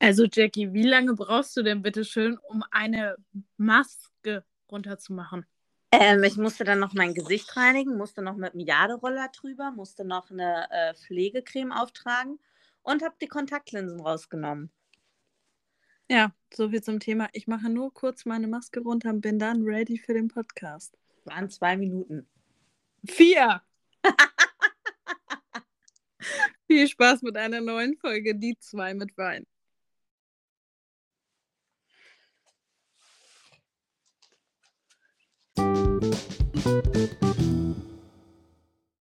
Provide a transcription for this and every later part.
Also Jackie, wie lange brauchst du denn bitte schön, um eine Maske runterzumachen? Ähm, ich musste dann noch mein Gesicht reinigen, musste noch mit einem Jaderoller drüber, musste noch eine äh, Pflegecreme auftragen und habe die Kontaktlinsen rausgenommen. Ja, so viel zum Thema. Ich mache nur kurz meine Maske runter und bin dann ready für den Podcast. Waren zwei Minuten. Vier! Viel Spaß mit einer neuen Folge, die zwei mit Wein.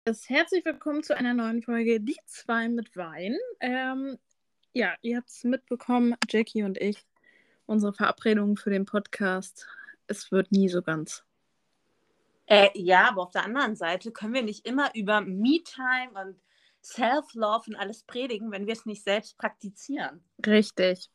Herzlich willkommen zu einer neuen Folge Die zwei mit Wein. Ähm, ja, ihr habt es mitbekommen, Jackie und ich, unsere Verabredung für den Podcast. Es wird nie so ganz. Äh, ja, aber auf der anderen Seite können wir nicht immer über Me-Time und Self-Love und alles predigen, wenn wir es nicht selbst praktizieren. Richtig.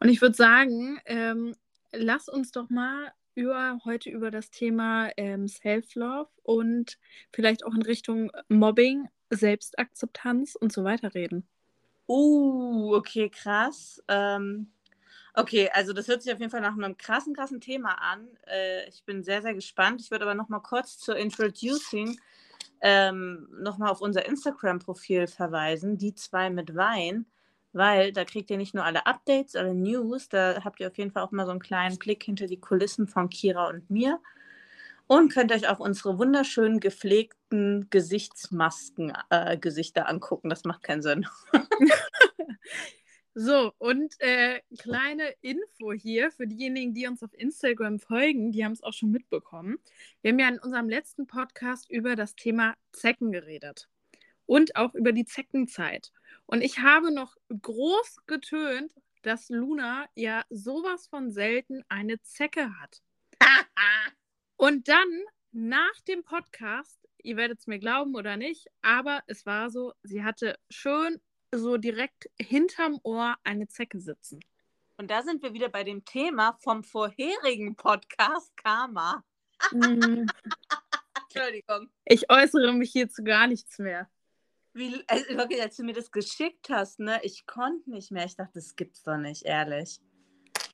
Und ich würde sagen, ähm, lass uns doch mal über, heute über das Thema ähm, Self-Love und vielleicht auch in Richtung Mobbing, Selbstakzeptanz und so weiter reden. Uh, okay, krass. Ähm, okay, also das hört sich auf jeden Fall nach einem krassen, krassen Thema an. Äh, ich bin sehr, sehr gespannt. Ich würde aber noch mal kurz zur Introducing ähm, noch mal auf unser Instagram-Profil verweisen, die zwei mit Wein weil da kriegt ihr nicht nur alle Updates, alle News, da habt ihr auf jeden Fall auch mal so einen kleinen Blick hinter die Kulissen von Kira und mir und könnt euch auch unsere wunderschönen gepflegten Gesichtsmasken äh, angucken. Das macht keinen Sinn. so, und äh, kleine Info hier für diejenigen, die uns auf Instagram folgen, die haben es auch schon mitbekommen. Wir haben ja in unserem letzten Podcast über das Thema Zecken geredet und auch über die Zeckenzeit. Und ich habe noch groß getönt, dass Luna ja sowas von selten eine Zecke hat. und dann nach dem Podcast, ihr werdet es mir glauben oder nicht, aber es war so, sie hatte schön so direkt hinterm Ohr eine Zecke sitzen. Und da sind wir wieder bei dem Thema vom vorherigen Podcast Karma. mm. Entschuldigung. Ich äußere mich hierzu gar nichts mehr. Wie, also wirklich, als du mir das geschickt hast, ne, ich konnte nicht mehr. Ich dachte, das gibt's doch nicht, ehrlich.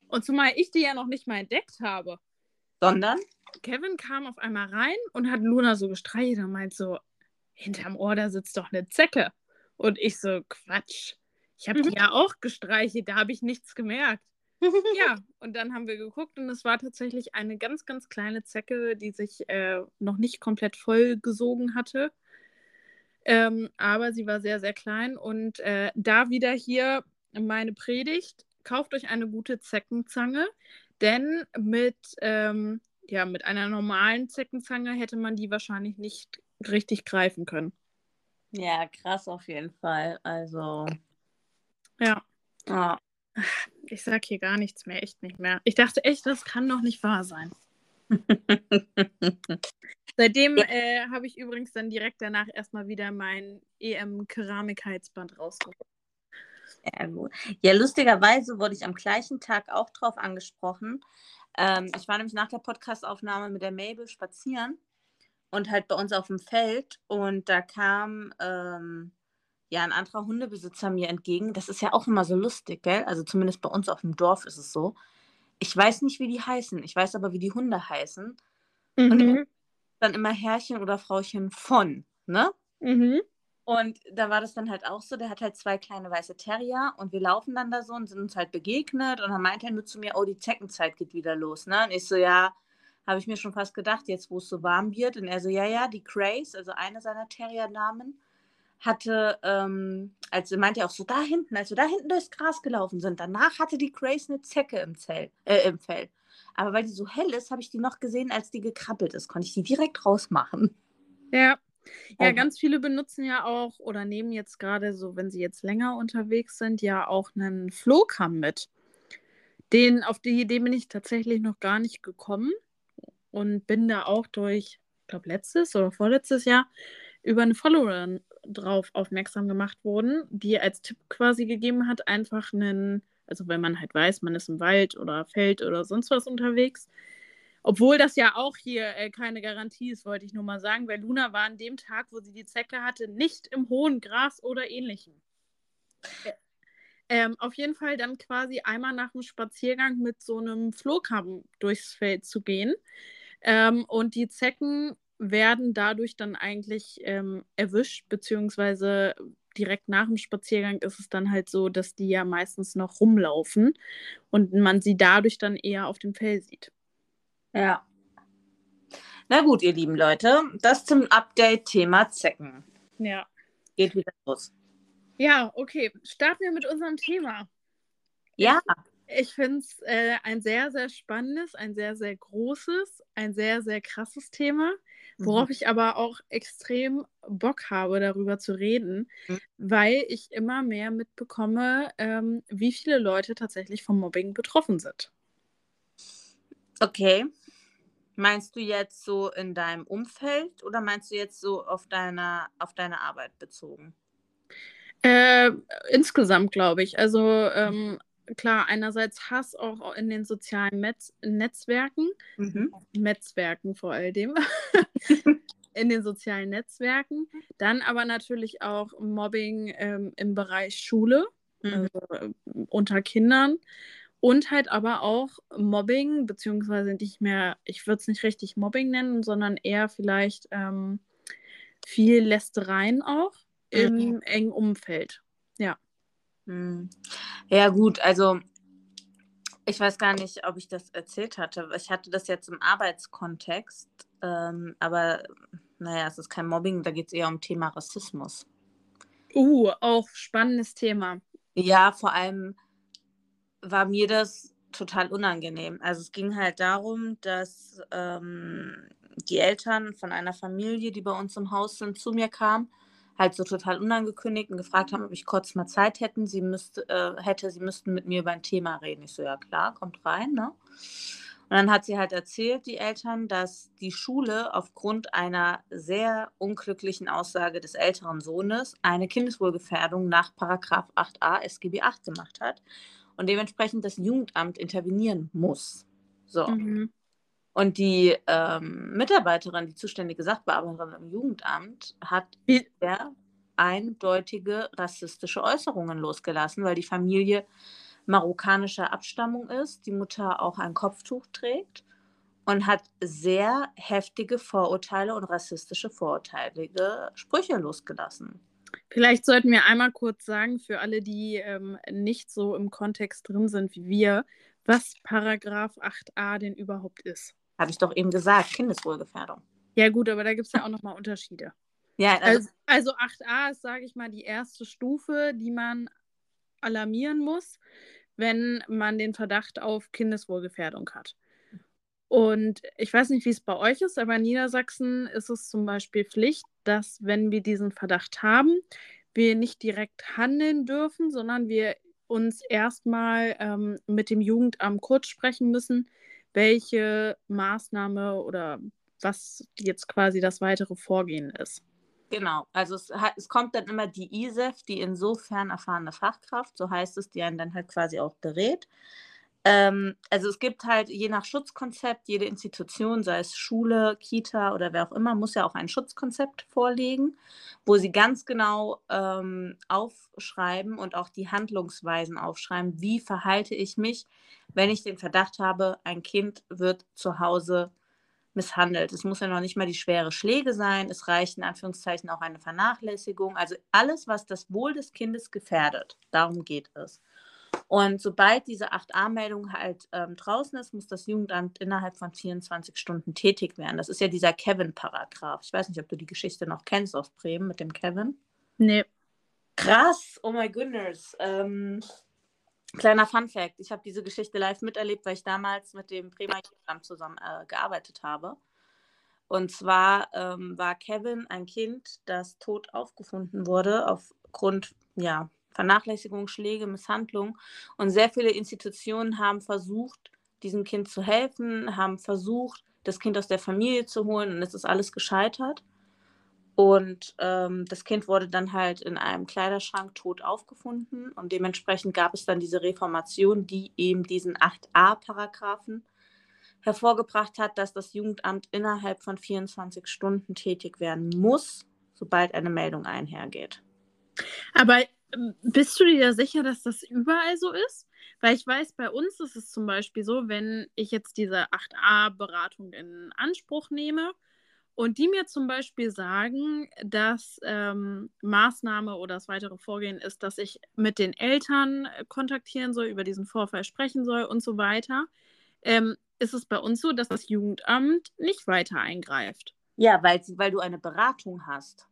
Und zumal ich die ja noch nicht mal entdeckt habe. Sondern? Kevin kam auf einmal rein und hat Luna so gestreichelt und meint so, hinterm Ohr, da sitzt doch eine Zecke. Und ich so, Quatsch. Ich habe die ja auch gestreichelt, da habe ich nichts gemerkt. ja, und dann haben wir geguckt und es war tatsächlich eine ganz, ganz kleine Zecke, die sich äh, noch nicht komplett voll gesogen hatte. Ähm, aber sie war sehr, sehr klein. Und äh, da wieder hier meine Predigt: kauft euch eine gute Zeckenzange, denn mit, ähm, ja, mit einer normalen Zeckenzange hätte man die wahrscheinlich nicht richtig greifen können. Ja, krass auf jeden Fall. Also. Ja. Oh. Ich sag hier gar nichts mehr, echt nicht mehr. Ich dachte echt, das kann doch nicht wahr sein. Seitdem äh, habe ich übrigens dann direkt danach erstmal wieder mein EM-Keramikheitsband rausgeholt. Ja, lustigerweise wurde ich am gleichen Tag auch drauf angesprochen. Ähm, ich war nämlich nach der Podcastaufnahme mit der Mabel spazieren und halt bei uns auf dem Feld und da kam ähm, ja ein anderer Hundebesitzer mir entgegen. Das ist ja auch immer so lustig, gell? Also zumindest bei uns auf dem Dorf ist es so. Ich weiß nicht, wie die heißen. Ich weiß aber, wie die Hunde heißen. Mhm. Und dann immer Herrchen oder Frauchen von, ne? Mhm. Und da war das dann halt auch so, der hat halt zwei kleine weiße Terrier und wir laufen dann da so und sind uns halt begegnet und dann meinte er nur zu mir, oh, die Zeckenzeit geht wieder los, ne? Und ich so, ja, habe ich mir schon fast gedacht, jetzt wo es so warm wird. Und er so, ja, ja, die Craze, also eine seiner Terrier-Namen, hatte, ähm, also meinte er auch so, da hinten, als wir da hinten durchs Gras gelaufen sind, danach hatte die Grace eine Zecke im, Zell, äh, im Fell. Aber weil die so hell ist, habe ich die noch gesehen, als die gekrabbelt ist. Konnte ich die direkt rausmachen. Ja. Ja, ähm. ganz viele benutzen ja auch oder nehmen jetzt gerade so, wenn sie jetzt länger unterwegs sind, ja auch einen Flohkamm mit. Den, auf die Idee bin ich tatsächlich noch gar nicht gekommen und bin da auch durch, ich glaube, letztes oder vorletztes Jahr über eine Followerin drauf aufmerksam gemacht worden, die als Tipp quasi gegeben hat, einfach einen, also wenn man halt weiß, man ist im Wald oder Feld oder sonst was unterwegs. Obwohl das ja auch hier äh, keine Garantie ist, wollte ich nur mal sagen, weil Luna war an dem Tag, wo sie die Zecke hatte, nicht im hohen Gras oder ähnlichem. Ähm, auf jeden Fall dann quasi einmal nach dem Spaziergang mit so einem Flohkamm durchs Feld zu gehen. Ähm, und die Zecken werden dadurch dann eigentlich ähm, erwischt, beziehungsweise direkt nach dem Spaziergang ist es dann halt so, dass die ja meistens noch rumlaufen und man sie dadurch dann eher auf dem Fell sieht. Ja. Na gut, ihr lieben Leute, das zum Update-Thema Zecken. Ja. Geht wieder los. Ja, okay. Starten wir mit unserem Thema. Ja. Ich, finde es äh, ein sehr, sehr spannendes, ein sehr, sehr großes, ein sehr, sehr krasses Thema, worauf mhm. ich aber auch extrem Bock habe, darüber zu reden, mhm. weil ich immer mehr mitbekomme, ähm, wie viele Leute tatsächlich vom Mobbing betroffen sind. Okay. Meinst du jetzt so in deinem Umfeld oder meinst du jetzt so auf deiner auf deine Arbeit bezogen? Äh, insgesamt glaube ich. Also ähm, klar, einerseits Hass auch in den sozialen Metz Netzwerken, mhm. Netzwerken vor allem, in den sozialen Netzwerken. Dann aber natürlich auch Mobbing ähm, im Bereich Schule, mhm. also, äh, unter Kindern. Und halt aber auch Mobbing, beziehungsweise nicht mehr, ich würde es nicht richtig Mobbing nennen, sondern eher vielleicht ähm, viel Lästereien auch im mhm. engen Umfeld. Ja. Hm. Ja, gut, also ich weiß gar nicht, ob ich das erzählt hatte. Ich hatte das jetzt im Arbeitskontext, ähm, aber naja, es ist kein Mobbing, da geht es eher um Thema Rassismus. Uh, auch spannendes Thema. Ja, vor allem war mir das total unangenehm. Also es ging halt darum, dass ähm, die Eltern von einer Familie, die bei uns im Haus sind, zu mir kamen halt so total unangekündigt und gefragt haben, ob ich kurz mal Zeit hätten. Sie müsste, äh, hätte, sie müssten mit mir über ein Thema reden. Ich so, ja klar, kommt rein, ne? Und dann hat sie halt erzählt, die Eltern, dass die Schule aufgrund einer sehr unglücklichen Aussage des älteren Sohnes eine Kindeswohlgefährdung nach Paragraph 8a SGB 8 gemacht hat und dementsprechend das Jugendamt intervenieren muss. So. Mhm. Und die ähm, Mitarbeiterin, die zuständige Sachbearbeiterin im Jugendamt, hat sehr eindeutige rassistische Äußerungen losgelassen, weil die Familie marokkanischer Abstammung ist, die Mutter auch ein Kopftuch trägt und hat sehr heftige Vorurteile und rassistische vorurteilige Sprüche losgelassen. Vielleicht sollten wir einmal kurz sagen, für alle, die ähm, nicht so im Kontext drin sind wie wir, was Paragraph 8a denn überhaupt ist. Habe ich doch eben gesagt, Kindeswohlgefährdung. Ja, gut, aber da gibt es ja auch nochmal Unterschiede. Ja, also, also, also 8a ist, sage ich mal, die erste Stufe, die man alarmieren muss, wenn man den Verdacht auf Kindeswohlgefährdung hat. Und ich weiß nicht, wie es bei euch ist, aber in Niedersachsen ist es zum Beispiel Pflicht, dass, wenn wir diesen Verdacht haben, wir nicht direkt handeln dürfen, sondern wir uns erstmal ähm, mit dem Jugendamt kurz sprechen müssen, welche Maßnahme oder was jetzt quasi das weitere Vorgehen ist. Genau, also es, es kommt dann immer die ISEF, die insofern erfahrene Fachkraft, so heißt es, die einen dann halt quasi auch berät. Ähm, also es gibt halt je nach Schutzkonzept, jede Institution, sei es Schule, Kita oder wer auch immer, muss ja auch ein Schutzkonzept vorlegen, wo sie ganz genau ähm, aufschreiben und auch die Handlungsweisen aufschreiben, wie verhalte ich mich, wenn ich den Verdacht habe, ein Kind wird zu Hause misshandelt. Es muss ja noch nicht mal die schwere Schläge sein, es reicht in Anführungszeichen auch eine Vernachlässigung, also alles, was das Wohl des Kindes gefährdet, darum geht es. Und sobald diese 8a-Meldung halt ähm, draußen ist, muss das Jugendamt innerhalb von 24 Stunden tätig werden. Das ist ja dieser Kevin-Paragraph. Ich weiß nicht, ob du die Geschichte noch kennst aus Bremen mit dem Kevin. Nee. Krass, oh my goodness. Ähm, kleiner Fun-Fact: Ich habe diese Geschichte live miterlebt, weil ich damals mit dem Bremer Jugendamt zusammen äh, gearbeitet habe. Und zwar ähm, war Kevin ein Kind, das tot aufgefunden wurde aufgrund ja, Vernachlässigung, Schläge, Misshandlung. Und sehr viele Institutionen haben versucht, diesem Kind zu helfen, haben versucht, das Kind aus der Familie zu holen und es ist alles gescheitert. Und ähm, das Kind wurde dann halt in einem Kleiderschrank tot aufgefunden und dementsprechend gab es dann diese Reformation, die eben diesen 8a-Paragraphen hervorgebracht hat, dass das Jugendamt innerhalb von 24 Stunden tätig werden muss, sobald eine Meldung einhergeht. Aber bist du dir sicher, dass das überall so ist? Weil ich weiß, bei uns ist es zum Beispiel so, wenn ich jetzt diese 8a-Beratung in Anspruch nehme und die mir zum Beispiel sagen, dass ähm, Maßnahme oder das weitere Vorgehen ist, dass ich mit den Eltern kontaktieren soll, über diesen Vorfall sprechen soll und so weiter, ähm, ist es bei uns so, dass das Jugendamt nicht weiter eingreift. Ja, weil, weil du eine Beratung hast.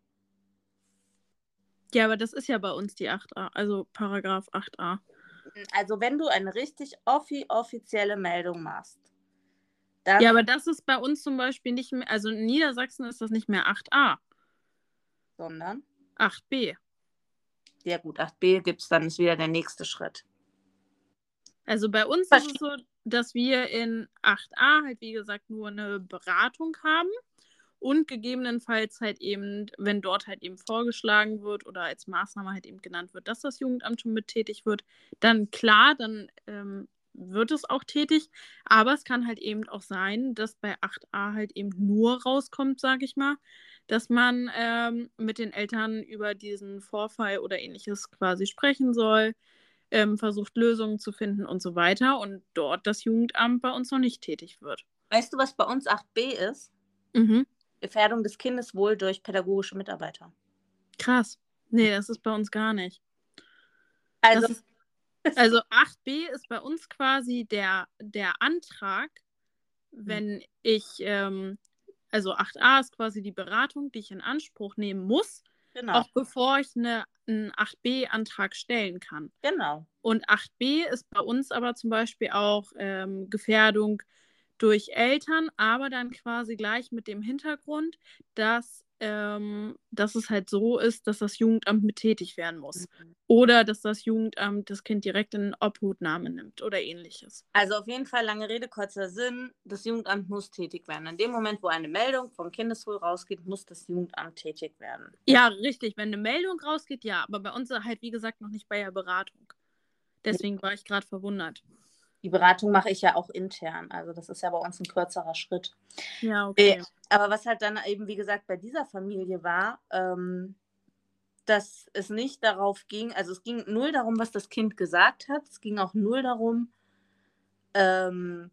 Ja, aber das ist ja bei uns die 8a, also Paragraph 8a. Also wenn du eine richtig offi offizielle Meldung machst. ja, aber das ist bei uns zum Beispiel nicht mehr, also in Niedersachsen ist das nicht mehr 8a. Sondern? 8b. Ja gut, 8b gibt es dann, ist wieder der nächste Schritt. Also bei uns ist es so, dass wir in 8a halt wie gesagt nur eine Beratung haben und gegebenenfalls halt eben, wenn dort halt eben vorgeschlagen wird oder als Maßnahme halt eben genannt wird, dass das Jugendamt schon mit tätig wird, dann klar, dann ähm, wird es auch tätig. Aber es kann halt eben auch sein, dass bei 8a halt eben nur rauskommt, sage ich mal, dass man ähm, mit den Eltern über diesen Vorfall oder ähnliches quasi sprechen soll, ähm, versucht Lösungen zu finden und so weiter und dort das Jugendamt bei uns noch nicht tätig wird. Weißt du, was bei uns 8b ist? Mhm. Gefährdung des Kindeswohl durch pädagogische Mitarbeiter. Krass. Nee, das ist bei uns gar nicht. Also, ist, also 8b ist bei uns quasi der, der Antrag, wenn mhm. ich, ähm, also 8a ist quasi die Beratung, die ich in Anspruch nehmen muss, genau. auch bevor ich eine, einen 8b-Antrag stellen kann. Genau. Und 8b ist bei uns aber zum Beispiel auch ähm, Gefährdung durch Eltern, aber dann quasi gleich mit dem Hintergrund, dass, ähm, dass es halt so ist, dass das Jugendamt mit tätig werden muss. Mhm. Oder dass das Jugendamt das Kind direkt in Obhutnahme nimmt oder ähnliches. Also auf jeden Fall lange Rede, kurzer Sinn, das Jugendamt muss tätig werden. In dem Moment, wo eine Meldung vom Kindeswohl rausgeht, muss das Jugendamt tätig werden. Ja, richtig. Wenn eine Meldung rausgeht, ja. Aber bei uns halt, wie gesagt, noch nicht bei der Beratung. Deswegen war ich gerade verwundert. Die Beratung mache ich ja auch intern. Also das ist ja bei uns ein kürzerer Schritt. Ja, äh, okay. aber was halt dann eben, wie gesagt, bei dieser Familie war, ähm, dass es nicht darauf ging, also es ging null darum, was das Kind gesagt hat. Es ging auch null darum, ähm,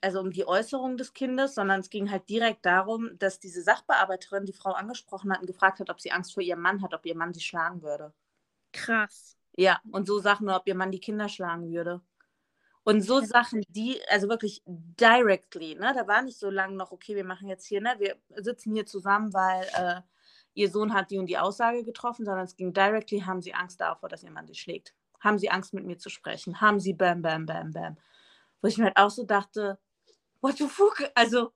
also um die Äußerung des Kindes, sondern es ging halt direkt darum, dass diese Sachbearbeiterin die Frau angesprochen hat und gefragt hat, ob sie Angst vor ihrem Mann hat, ob ihr Mann sie schlagen würde. Krass. Ja, und so Sachen, ob ihr Mann die Kinder schlagen würde. Und so Sachen, die, also wirklich directly, ne, da war nicht so lange noch, okay, wir machen jetzt hier, ne, wir sitzen hier zusammen, weil äh, ihr Sohn hat die und die Aussage getroffen, sondern es ging directly, haben sie Angst davor, dass jemand sie schlägt? Haben sie Angst, mit mir zu sprechen? Haben sie bam, bam, bam, bam? Wo ich mir halt auch so dachte, what the fuck? Also,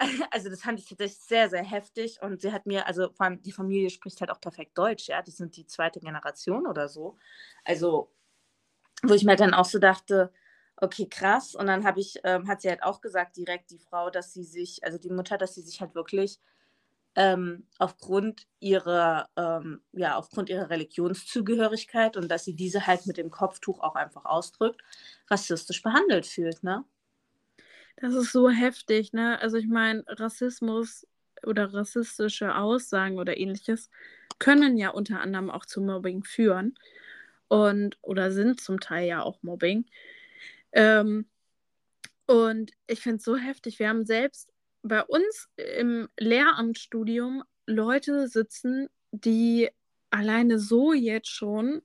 also das fand ich tatsächlich sehr, sehr heftig und sie hat mir, also vor allem die Familie spricht halt auch perfekt Deutsch, ja, die sind die zweite Generation oder so. Also wo ich mir dann auch so dachte, okay, krass. Und dann habe ich, ähm, hat sie halt auch gesagt, direkt die Frau, dass sie sich, also die Mutter, dass sie sich halt wirklich ähm, aufgrund ihrer, ähm, ja, aufgrund ihrer Religionszugehörigkeit und dass sie diese halt mit dem Kopftuch auch einfach ausdrückt, rassistisch behandelt fühlt, ne? Das ist so heftig, ne? Also ich meine, Rassismus oder rassistische Aussagen oder ähnliches können ja unter anderem auch zu Mobbing führen und oder sind zum Teil ja auch Mobbing. Ähm, und ich finde es so heftig. Wir haben selbst bei uns im Lehramtsstudium Leute sitzen, die alleine so jetzt schon,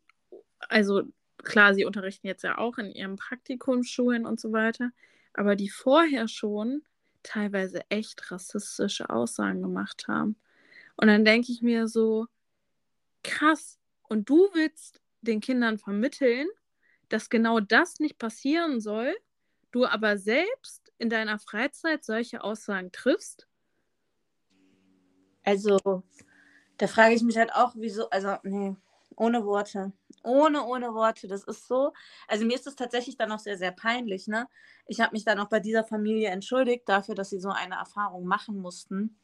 also klar, sie unterrichten jetzt ja auch in ihren Praktikumsschulen und so weiter, aber die vorher schon teilweise echt rassistische Aussagen gemacht haben. Und dann denke ich mir so, krass, und du willst den Kindern vermitteln, dass genau das nicht passieren soll, du aber selbst in deiner Freizeit solche Aussagen triffst? Also, da frage ich mich halt auch, wieso, also, nee, ohne Worte. Ohne, ohne Worte. Das ist so. Also, mir ist das tatsächlich dann auch sehr, sehr peinlich, ne? Ich habe mich dann auch bei dieser Familie entschuldigt dafür, dass sie so eine Erfahrung machen mussten,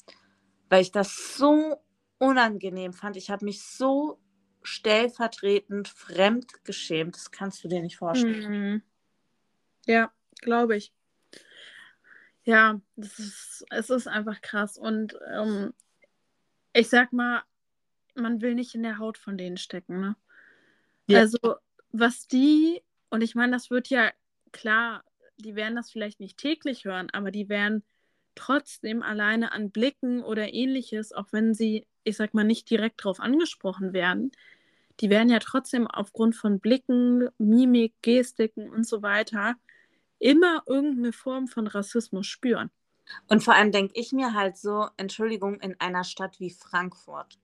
weil ich das so unangenehm fand. Ich habe mich so stellvertretend fremdgeschämt. Das kannst du dir nicht vorstellen. Mhm. Ja, glaube ich. Ja, das ist, es ist einfach krass. Und ähm, ich sag mal, man will nicht in der Haut von denen stecken. Ne? Ja. Also, was die, und ich meine, das wird ja klar, die werden das vielleicht nicht täglich hören, aber die werden trotzdem alleine an Blicken oder ähnliches, auch wenn sie, ich sag mal, nicht direkt darauf angesprochen werden, die werden ja trotzdem aufgrund von Blicken, Mimik, Gestiken und so weiter immer irgendeine Form von Rassismus spüren. Und vor allem denke ich mir halt so, Entschuldigung, in einer Stadt wie Frankfurt.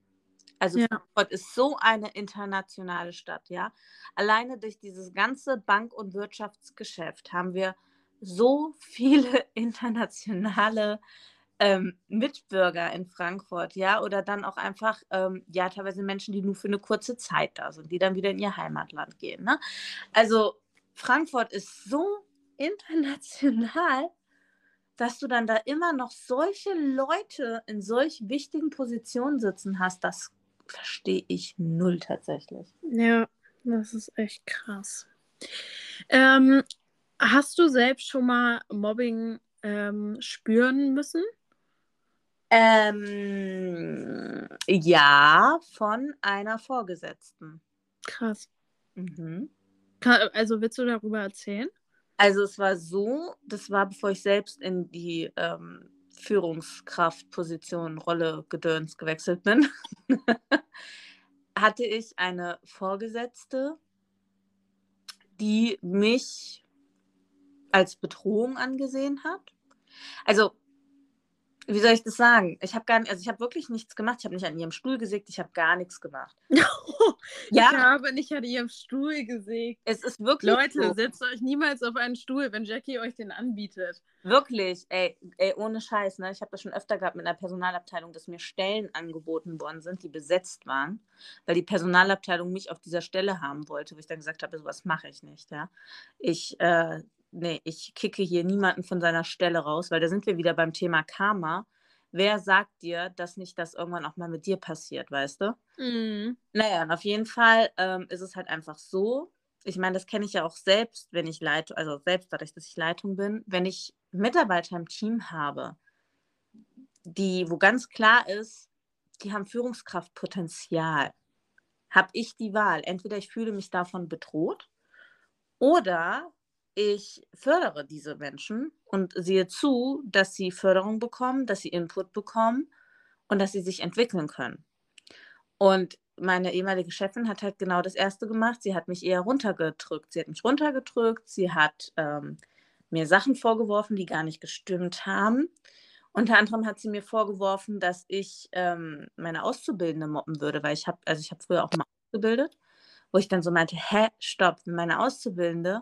Also ja. Frankfurt ist so eine internationale Stadt, ja. Alleine durch dieses ganze Bank- und Wirtschaftsgeschäft haben wir so viele internationale ähm, Mitbürger in Frankfurt, ja, oder dann auch einfach, ähm, ja, teilweise Menschen, die nur für eine kurze Zeit da sind, die dann wieder in ihr Heimatland gehen. Ne? Also Frankfurt ist so international, dass du dann da immer noch solche Leute in solch wichtigen Positionen sitzen hast, das verstehe ich null tatsächlich. Ja, das ist echt krass. Ähm, hast du selbst schon mal Mobbing ähm, spüren müssen? Ähm, ja, von einer Vorgesetzten. Krass. Mhm. Also willst du darüber erzählen? Also es war so, das war bevor ich selbst in die ähm, Führungskraftposition, Rolle, Gedöns gewechselt bin, hatte ich eine Vorgesetzte, die mich als Bedrohung angesehen hat. Also wie soll ich das sagen? Ich habe gar nicht, also ich habe wirklich nichts gemacht. Ich habe nicht an ihrem Stuhl gesägt, ich habe gar nichts gemacht. ja. Ich habe nicht an ihrem Stuhl gesägt. Es ist wirklich. Leute, so. setzt euch niemals auf einen Stuhl, wenn Jackie euch den anbietet. Wirklich, ey, ey ohne Scheiß, ne? Ich habe das schon öfter gehabt mit einer Personalabteilung, dass mir Stellen angeboten worden sind, die besetzt waren, weil die Personalabteilung mich auf dieser Stelle haben wollte, wo ich dann gesagt habe, sowas mache ich nicht, ja. Ich äh, nee, ich kicke hier niemanden von seiner Stelle raus, weil da sind wir wieder beim Thema Karma. Wer sagt dir, dass nicht das irgendwann auch mal mit dir passiert, weißt du? Mhm. Naja, und auf jeden Fall ähm, ist es halt einfach so. Ich meine, das kenne ich ja auch selbst, wenn ich leite, also selbst dadurch, dass ich Leitung bin, wenn ich Mitarbeiter im Team habe, die, wo ganz klar ist, die haben Führungskraftpotenzial, habe ich die Wahl. Entweder ich fühle mich davon bedroht oder ich fördere diese Menschen und sehe zu, dass sie Förderung bekommen, dass sie Input bekommen und dass sie sich entwickeln können. Und meine ehemalige Chefin hat halt genau das Erste gemacht. Sie hat mich eher runtergedrückt. Sie hat mich runtergedrückt. Sie hat ähm, mir Sachen vorgeworfen, die gar nicht gestimmt haben. Unter anderem hat sie mir vorgeworfen, dass ich ähm, meine Auszubildende mobben würde, weil ich habe, also ich habe früher auch mal ausgebildet, wo ich dann so meinte, hä, stopp, meine Auszubildende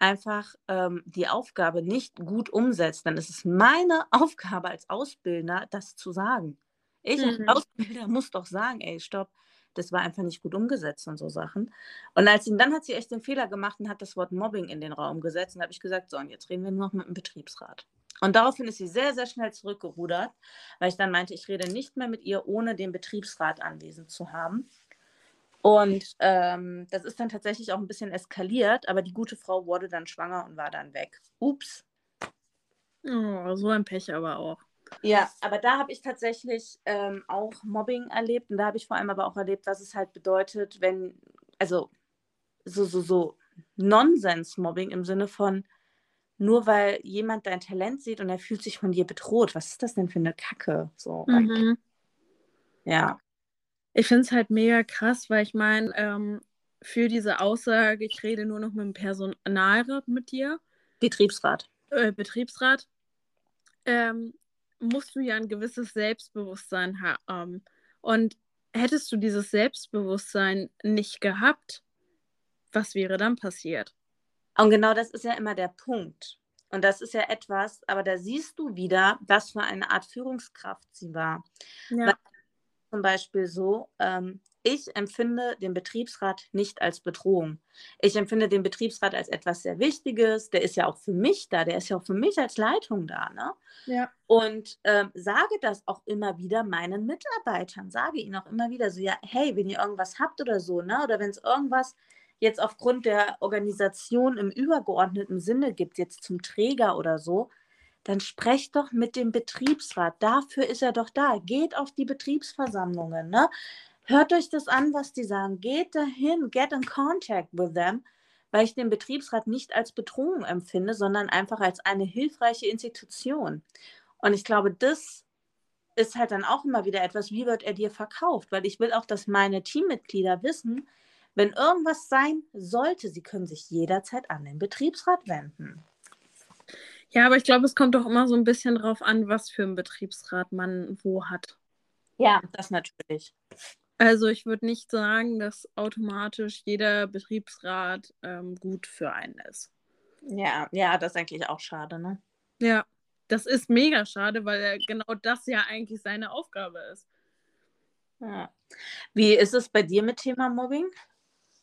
einfach ähm, die Aufgabe nicht gut umsetzt, dann ist es meine Aufgabe als Ausbilder, das zu sagen. Ich als mhm. Ausbilder muss doch sagen, ey, stopp, das war einfach nicht gut umgesetzt und so Sachen. Und als sie, dann hat sie echt den Fehler gemacht und hat das Wort Mobbing in den Raum gesetzt. Und habe ich gesagt, so, und jetzt reden wir nur noch mit dem Betriebsrat. Und daraufhin ist sie sehr, sehr schnell zurückgerudert, weil ich dann meinte, ich rede nicht mehr mit ihr, ohne den Betriebsrat anwesend zu haben. Und ähm, das ist dann tatsächlich auch ein bisschen eskaliert, aber die gute Frau wurde dann schwanger und war dann weg. Ups. Oh, so ein Pech aber auch. Ja, aber da habe ich tatsächlich ähm, auch Mobbing erlebt und da habe ich vor allem aber auch erlebt, was es halt bedeutet, wenn, also so, so, so Nonsens-Mobbing im Sinne von, nur weil jemand dein Talent sieht und er fühlt sich von dir bedroht. Was ist das denn für eine Kacke? So, mhm. ja. Ich finde es halt mega krass, weil ich meine, ähm, für diese Aussage, ich rede nur noch mit dem Personalrat mit dir. Betriebsrat. Äh, Betriebsrat. Ähm, musst du ja ein gewisses Selbstbewusstsein haben. Und hättest du dieses Selbstbewusstsein nicht gehabt, was wäre dann passiert? Und genau das ist ja immer der Punkt. Und das ist ja etwas, aber da siehst du wieder, was für eine Art Führungskraft sie war. Ja. Zum Beispiel so, ähm, ich empfinde den Betriebsrat nicht als Bedrohung. Ich empfinde den Betriebsrat als etwas sehr Wichtiges. Der ist ja auch für mich da. Der ist ja auch für mich als Leitung da. Ne? Ja. Und ähm, sage das auch immer wieder meinen Mitarbeitern. Sage ihnen auch immer wieder so, ja, hey, wenn ihr irgendwas habt oder so, ne? oder wenn es irgendwas jetzt aufgrund der Organisation im übergeordneten Sinne gibt, jetzt zum Träger oder so, dann sprecht doch mit dem Betriebsrat. Dafür ist er doch da. Geht auf die Betriebsversammlungen. Ne? hört euch das an, was die sagen. Geht dahin, get in contact with them, weil ich den Betriebsrat nicht als Bedrohung empfinde, sondern einfach als eine hilfreiche Institution. Und ich glaube, das ist halt dann auch immer wieder etwas, wie wird er dir verkauft? Weil ich will auch, dass meine Teammitglieder wissen, wenn irgendwas sein sollte, sie können sich jederzeit an den Betriebsrat wenden. Ja, aber ich glaube, es kommt doch immer so ein bisschen drauf an, was für einen Betriebsrat man wo hat. Ja, das natürlich. Also ich würde nicht sagen, dass automatisch jeder Betriebsrat ähm, gut für einen ist. Ja, ja, das ist eigentlich auch schade, ne? Ja, das ist mega schade, weil genau das ja eigentlich seine Aufgabe ist. Ja. Wie ist es bei dir mit Thema Mobbing?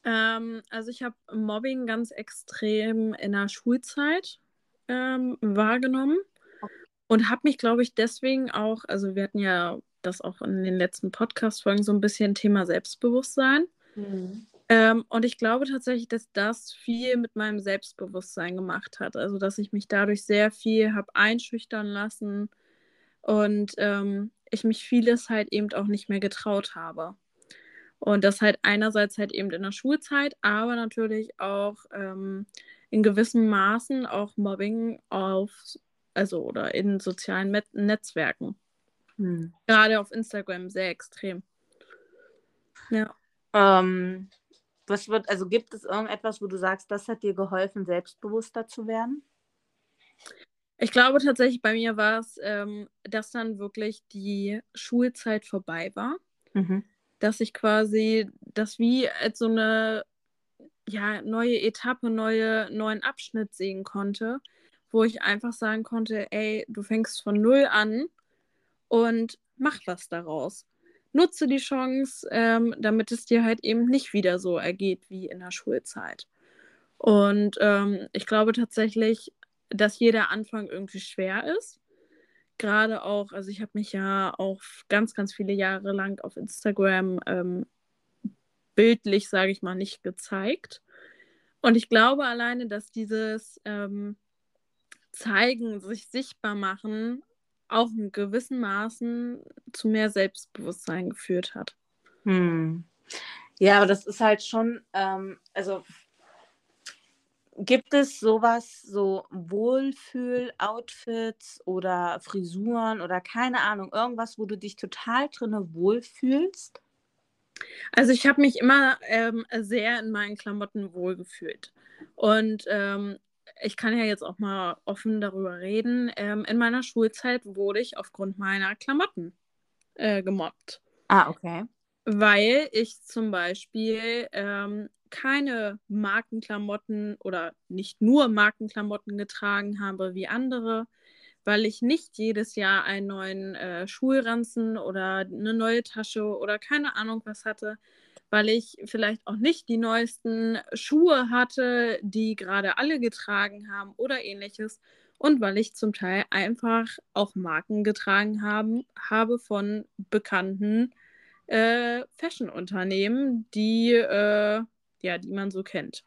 Ähm, also ich habe Mobbing ganz extrem in der Schulzeit ähm, wahrgenommen und habe mich, glaube ich, deswegen auch, also wir hatten ja das auch in den letzten Podcast-Folgen so ein bisschen Thema Selbstbewusstsein. Mhm. Ähm, und ich glaube tatsächlich, dass das viel mit meinem Selbstbewusstsein gemacht hat. Also, dass ich mich dadurch sehr viel habe einschüchtern lassen und ähm, ich mich vieles halt eben auch nicht mehr getraut habe. Und das halt einerseits halt eben in der Schulzeit, aber natürlich auch ähm, in gewissen Maßen auch Mobbing auf, also oder in sozialen Met Netzwerken. Hm. Gerade auf Instagram sehr extrem. Ja. Ähm, was wird, also gibt es irgendetwas, wo du sagst, das hat dir geholfen, selbstbewusster zu werden? Ich glaube tatsächlich, bei mir war es, ähm, dass dann wirklich die Schulzeit vorbei war. Mhm. Dass ich quasi das wie als so eine ja, neue Etappe, neue, neuen Abschnitt sehen konnte, wo ich einfach sagen konnte, ey, du fängst von null an und mach was daraus. Nutze die Chance, ähm, damit es dir halt eben nicht wieder so ergeht wie in der Schulzeit. Und ähm, ich glaube tatsächlich, dass jeder Anfang irgendwie schwer ist. Gerade auch, also ich habe mich ja auch ganz, ganz viele Jahre lang auf Instagram ähm, bildlich, sage ich mal, nicht gezeigt. Und ich glaube alleine, dass dieses ähm, Zeigen, sich sichtbar machen, auch in gewissen Maßen zu mehr Selbstbewusstsein geführt hat. Hm. Ja, aber das ist halt schon, ähm, also gibt es sowas, so Wohlfühl-Outfits oder Frisuren oder keine Ahnung, irgendwas, wo du dich total drinne wohlfühlst? Also ich habe mich immer ähm, sehr in meinen Klamotten wohlgefühlt. Und ähm, ich kann ja jetzt auch mal offen darüber reden. Ähm, in meiner Schulzeit wurde ich aufgrund meiner Klamotten äh, gemobbt. Ah, okay. Weil ich zum Beispiel ähm, keine Markenklamotten oder nicht nur Markenklamotten getragen habe wie andere, weil ich nicht jedes Jahr einen neuen äh, Schulranzen oder eine neue Tasche oder keine Ahnung was hatte, weil ich vielleicht auch nicht die neuesten Schuhe hatte, die gerade alle getragen haben oder ähnliches. Und weil ich zum Teil einfach auch Marken getragen haben, habe von bekannten äh, Fashion-Unternehmen, die, äh, ja, die man so kennt.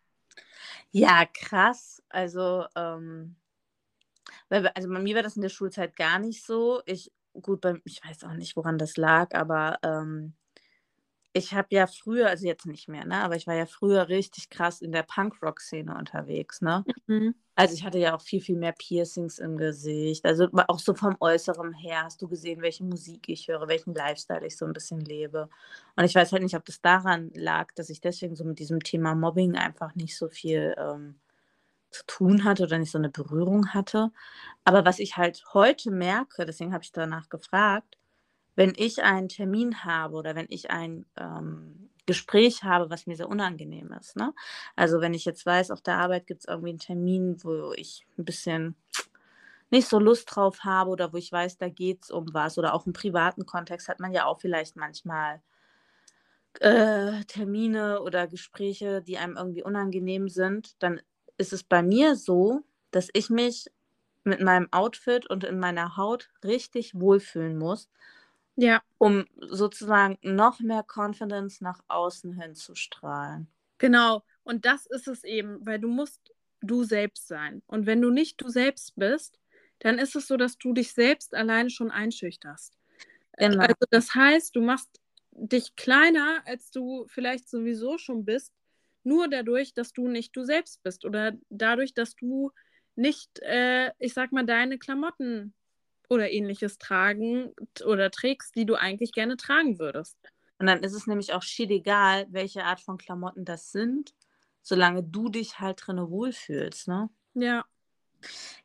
Ja, krass. Also, ähm, also bei mir war das in der Schulzeit gar nicht so. Ich, gut, bei, ich weiß auch nicht, woran das lag, aber ähm, ich habe ja früher, also jetzt nicht mehr, ne, aber ich war ja früher richtig krass in der Punkrock-Szene unterwegs, ne? Mhm. Also ich hatte ja auch viel, viel mehr Piercings im Gesicht. Also auch so vom Äußeren her hast du gesehen, welche Musik ich höre, welchen Lifestyle ich so ein bisschen lebe. Und ich weiß halt nicht, ob das daran lag, dass ich deswegen so mit diesem Thema Mobbing einfach nicht so viel ähm, zu tun hatte oder nicht so eine Berührung hatte. Aber was ich halt heute merke, deswegen habe ich danach gefragt, wenn ich einen Termin habe oder wenn ich ein ähm, Gespräch habe, was mir sehr unangenehm ist. Ne? Also wenn ich jetzt weiß, auf der Arbeit gibt es irgendwie einen Termin, wo ich ein bisschen nicht so Lust drauf habe oder wo ich weiß, da geht es um was oder auch im privaten Kontext hat man ja auch vielleicht manchmal äh, Termine oder Gespräche, die einem irgendwie unangenehm sind, dann ist es bei mir so, dass ich mich mit meinem Outfit und in meiner Haut richtig wohlfühlen muss ja. Um sozusagen noch mehr Confidence nach außen hin zu strahlen. Genau. Und das ist es eben, weil du musst du selbst sein. Und wenn du nicht du selbst bist, dann ist es so, dass du dich selbst alleine schon einschüchterst. Genau. Also das heißt, du machst dich kleiner, als du vielleicht sowieso schon bist, nur dadurch, dass du nicht du selbst bist oder dadurch, dass du nicht, äh, ich sag mal, deine Klamotten oder ähnliches tragen oder trägst, die du eigentlich gerne tragen würdest. Und dann ist es nämlich auch schied egal, welche Art von Klamotten das sind, solange du dich halt drin wohlfühlst, ne? Ja.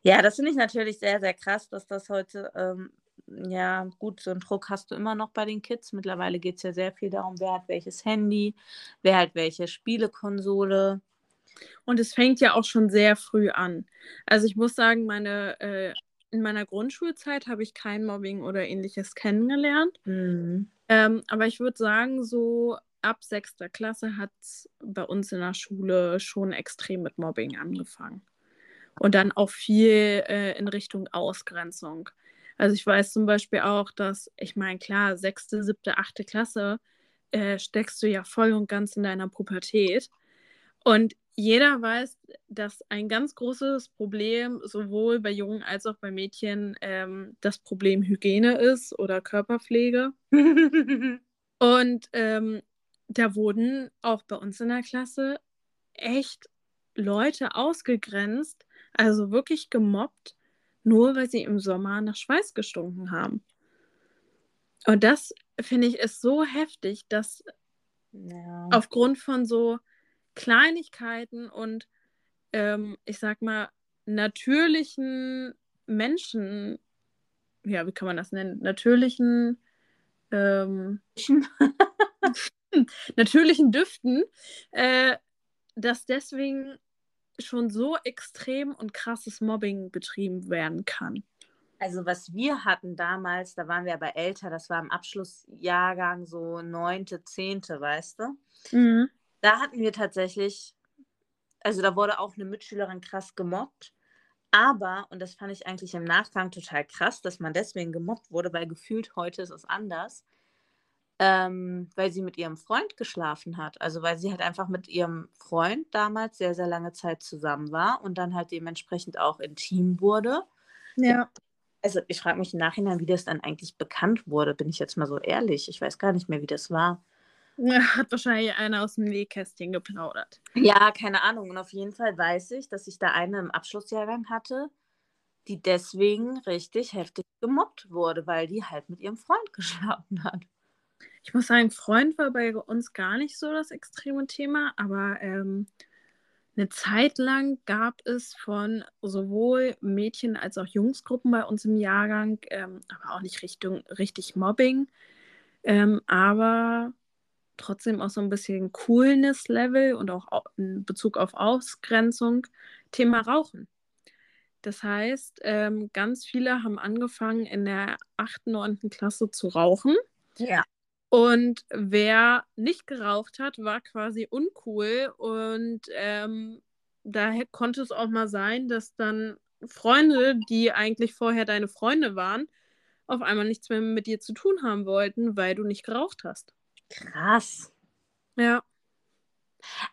Ja, das finde ich natürlich sehr, sehr krass, dass das heute, ähm, ja, gut, so einen Druck hast du immer noch bei den Kids. Mittlerweile geht es ja sehr viel darum, wer hat welches Handy, wer hat welche Spielekonsole. Und es fängt ja auch schon sehr früh an. Also ich muss sagen, meine äh, in meiner Grundschulzeit habe ich kein Mobbing oder ähnliches kennengelernt. Mhm. Ähm, aber ich würde sagen, so ab sechster Klasse hat es bei uns in der Schule schon extrem mit Mobbing angefangen. Und dann auch viel äh, in Richtung Ausgrenzung. Also ich weiß zum Beispiel auch, dass, ich meine, klar, sechste, siebte, achte Klasse äh, steckst du ja voll und ganz in deiner Pubertät. Und jeder weiß, dass ein ganz großes Problem sowohl bei Jungen als auch bei Mädchen ähm, das Problem Hygiene ist oder Körperpflege. und ähm, da wurden auch bei uns in der Klasse echt Leute ausgegrenzt, also wirklich gemobbt, nur weil sie im Sommer nach Schweiß gestunken haben. Und das finde ich ist so heftig, dass ja. aufgrund von so Kleinigkeiten und ähm, ich sag mal natürlichen Menschen, ja, wie kann man das nennen? Natürlichen ähm, natürlichen Düften, äh, dass deswegen schon so extrem und krasses Mobbing betrieben werden kann. Also was wir hatten damals, da waren wir aber älter, das war im Abschlussjahrgang so neunte, zehnte, weißt du? Mhm. Da hatten wir tatsächlich, also da wurde auch eine Mitschülerin krass gemobbt. Aber, und das fand ich eigentlich im Nachgang total krass, dass man deswegen gemobbt wurde, weil gefühlt heute ist es anders, ähm, weil sie mit ihrem Freund geschlafen hat. Also weil sie halt einfach mit ihrem Freund damals sehr, sehr lange Zeit zusammen war und dann halt dementsprechend auch intim wurde. Ja. Also ich frage mich im Nachhinein, wie das dann eigentlich bekannt wurde, bin ich jetzt mal so ehrlich. Ich weiß gar nicht mehr, wie das war. Hat wahrscheinlich einer aus dem Nähkästchen geplaudert. Ja, keine Ahnung. Und auf jeden Fall weiß ich, dass ich da eine im Abschlussjahrgang hatte, die deswegen richtig heftig gemobbt wurde, weil die halt mit ihrem Freund geschlafen hat. Ich muss sagen, Freund war bei uns gar nicht so das extreme Thema, aber ähm, eine Zeit lang gab es von sowohl Mädchen- als auch Jungsgruppen bei uns im Jahrgang, ähm, aber auch nicht Richtung, richtig Mobbing, ähm, aber trotzdem auch so ein bisschen Coolness-Level und auch in Bezug auf Ausgrenzung, Thema Rauchen. Das heißt, ähm, ganz viele haben angefangen in der 8., 9. Klasse zu rauchen. Ja. Und wer nicht geraucht hat, war quasi uncool. Und ähm, daher konnte es auch mal sein, dass dann Freunde, die eigentlich vorher deine Freunde waren, auf einmal nichts mehr mit dir zu tun haben wollten, weil du nicht geraucht hast. Krass. Ja.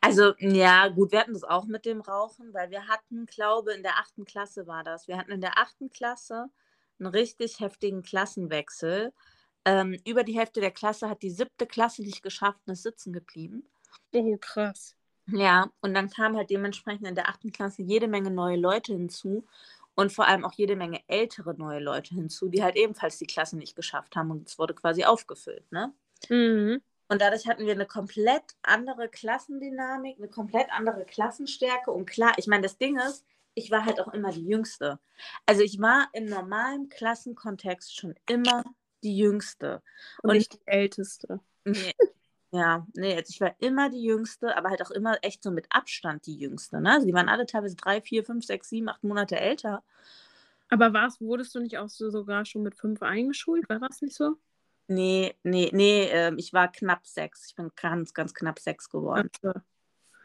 Also, ja, gut, wir hatten das auch mit dem Rauchen, weil wir hatten, glaube in der achten Klasse war das. Wir hatten in der achten Klasse einen richtig heftigen Klassenwechsel ähm, über die Hälfte der Klasse hat die siebte Klasse nicht geschafft und ist sitzen geblieben. Oh, krass. Ja, und dann kamen halt dementsprechend in der achten Klasse jede Menge neue Leute hinzu und vor allem auch jede Menge ältere neue Leute hinzu, die halt ebenfalls die Klasse nicht geschafft haben und es wurde quasi aufgefüllt, ne? Mhm. Und dadurch hatten wir eine komplett andere Klassendynamik, eine komplett andere Klassenstärke. Und klar, ich meine, das Ding ist, ich war halt auch immer die Jüngste. Also ich war im normalen Klassenkontext schon immer die Jüngste. Und, und nicht die Älteste. Nee. Ja, nee, also ich war immer die Jüngste, aber halt auch immer echt so mit Abstand die Jüngste. Ne? Also die waren alle teilweise drei, vier, fünf, sechs, sieben, acht Monate älter. Aber warst, wurdest du nicht auch so sogar schon mit fünf eingeschult? War das nicht so? Nee, nee, nee, äh, ich war knapp sechs. Ich bin ganz, ganz knapp sechs geworden. Also.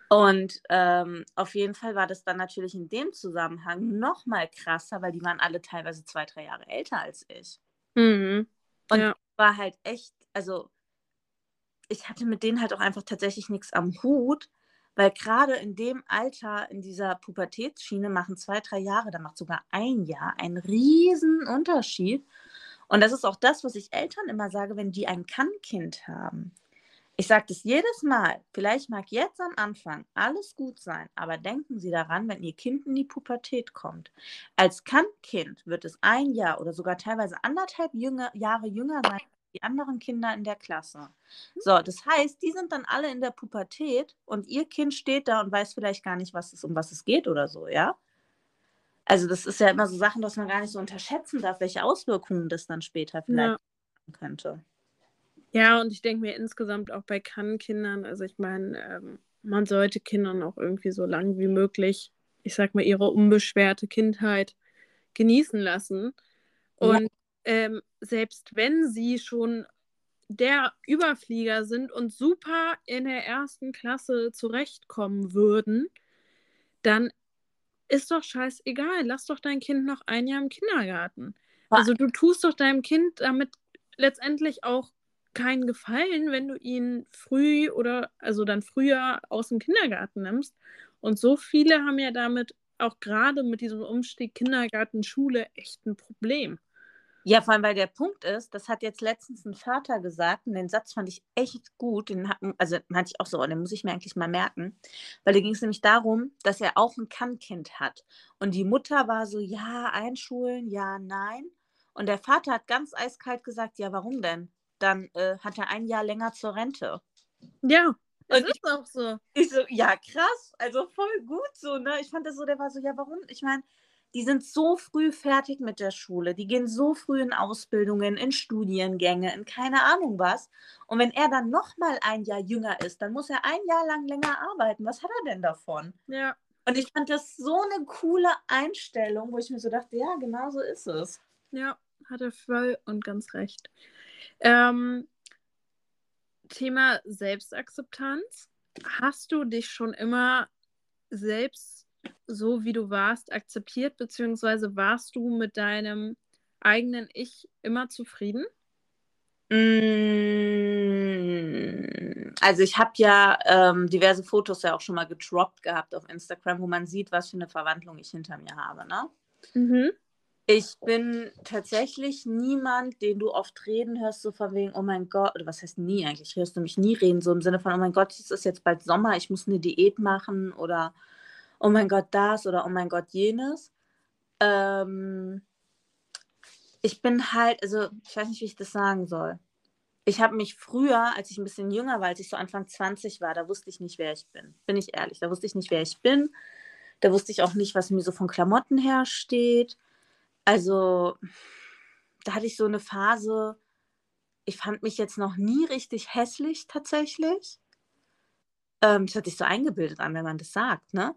Und ähm, auf jeden Fall war das dann natürlich in dem Zusammenhang noch mal krasser, weil die waren alle teilweise zwei, drei Jahre älter als ich. Mhm. Und ja. war halt echt, also ich hatte mit denen halt auch einfach tatsächlich nichts am Hut, weil gerade in dem Alter, in dieser Pubertätsschiene machen zwei, drei Jahre, da macht sogar ein Jahr einen riesen Unterschied. Und das ist auch das, was ich Eltern immer sage, wenn die ein Kann-Kind haben. Ich sage das jedes Mal. Vielleicht mag jetzt am Anfang alles gut sein, aber denken Sie daran, wenn Ihr Kind in die Pubertät kommt. Als Kann-Kind wird es ein Jahr oder sogar teilweise anderthalb jünger, Jahre jünger sein als die anderen Kinder in der Klasse. So, das heißt, die sind dann alle in der Pubertät und Ihr Kind steht da und weiß vielleicht gar nicht, was es, um was es geht oder so, ja? Also das ist ja immer so Sachen, dass man gar nicht so unterschätzen darf, welche Auswirkungen das dann später vielleicht ja. haben könnte. Ja, und ich denke mir insgesamt auch bei Kann-Kindern, also ich meine, ähm, man sollte Kindern auch irgendwie so lang wie möglich, ich sag mal, ihre unbeschwerte Kindheit genießen lassen. Und ja. ähm, selbst wenn sie schon der Überflieger sind und super in der ersten Klasse zurechtkommen würden, dann ist doch scheißegal. Lass doch dein Kind noch ein Jahr im Kindergarten. Also du tust doch deinem Kind damit letztendlich auch keinen Gefallen, wenn du ihn früh oder also dann früher aus dem Kindergarten nimmst. Und so viele haben ja damit auch gerade mit diesem Umstieg Kindergarten, Schule echt ein Problem. Ja, vor allem, weil der Punkt ist, das hat jetzt letztens ein Vater gesagt und den Satz fand ich echt gut. Den also hatte ich auch so, den muss ich mir eigentlich mal merken. Weil da ging es nämlich darum, dass er auch ein Kann-Kind hat. Und die Mutter war so, ja, einschulen, ja, nein. Und der Vater hat ganz eiskalt gesagt, ja, warum denn? Dann äh, hat er ein Jahr länger zur Rente. Ja, das und ist auch so. Ich so, ja, krass, also voll gut so, ne? Ich fand das so, der war so, ja, warum? Ich meine, die sind so früh fertig mit der Schule, die gehen so früh in Ausbildungen, in Studiengänge, in keine Ahnung was. Und wenn er dann nochmal ein Jahr jünger ist, dann muss er ein Jahr lang länger arbeiten. Was hat er denn davon? Ja. Und ich fand das so eine coole Einstellung, wo ich mir so dachte, ja, genau so ist es. Ja, hat er voll und ganz recht. Ähm, Thema Selbstakzeptanz. Hast du dich schon immer selbst so, wie du warst, akzeptiert, beziehungsweise warst du mit deinem eigenen Ich immer zufrieden? Mm, also ich habe ja ähm, diverse Fotos ja auch schon mal gedroppt gehabt auf Instagram, wo man sieht, was für eine Verwandlung ich hinter mir habe, ne? Mhm. Ich bin tatsächlich niemand, den du oft reden hörst, so von wegen, oh mein Gott, oder was heißt nie eigentlich, hörst du mich nie reden, so im Sinne von, oh mein Gott, es ist jetzt bald Sommer, ich muss eine Diät machen oder oh mein Gott, das oder oh mein Gott, jenes. Ähm, ich bin halt, also ich weiß nicht, wie ich das sagen soll. Ich habe mich früher, als ich ein bisschen jünger war, als ich so Anfang 20 war, da wusste ich nicht, wer ich bin. Bin ich ehrlich, da wusste ich nicht, wer ich bin. Da wusste ich auch nicht, was mir so von Klamotten her steht. Also, da hatte ich so eine Phase, ich fand mich jetzt noch nie richtig hässlich tatsächlich. Ähm, das hat sich so eingebildet an, wenn man das sagt, ne?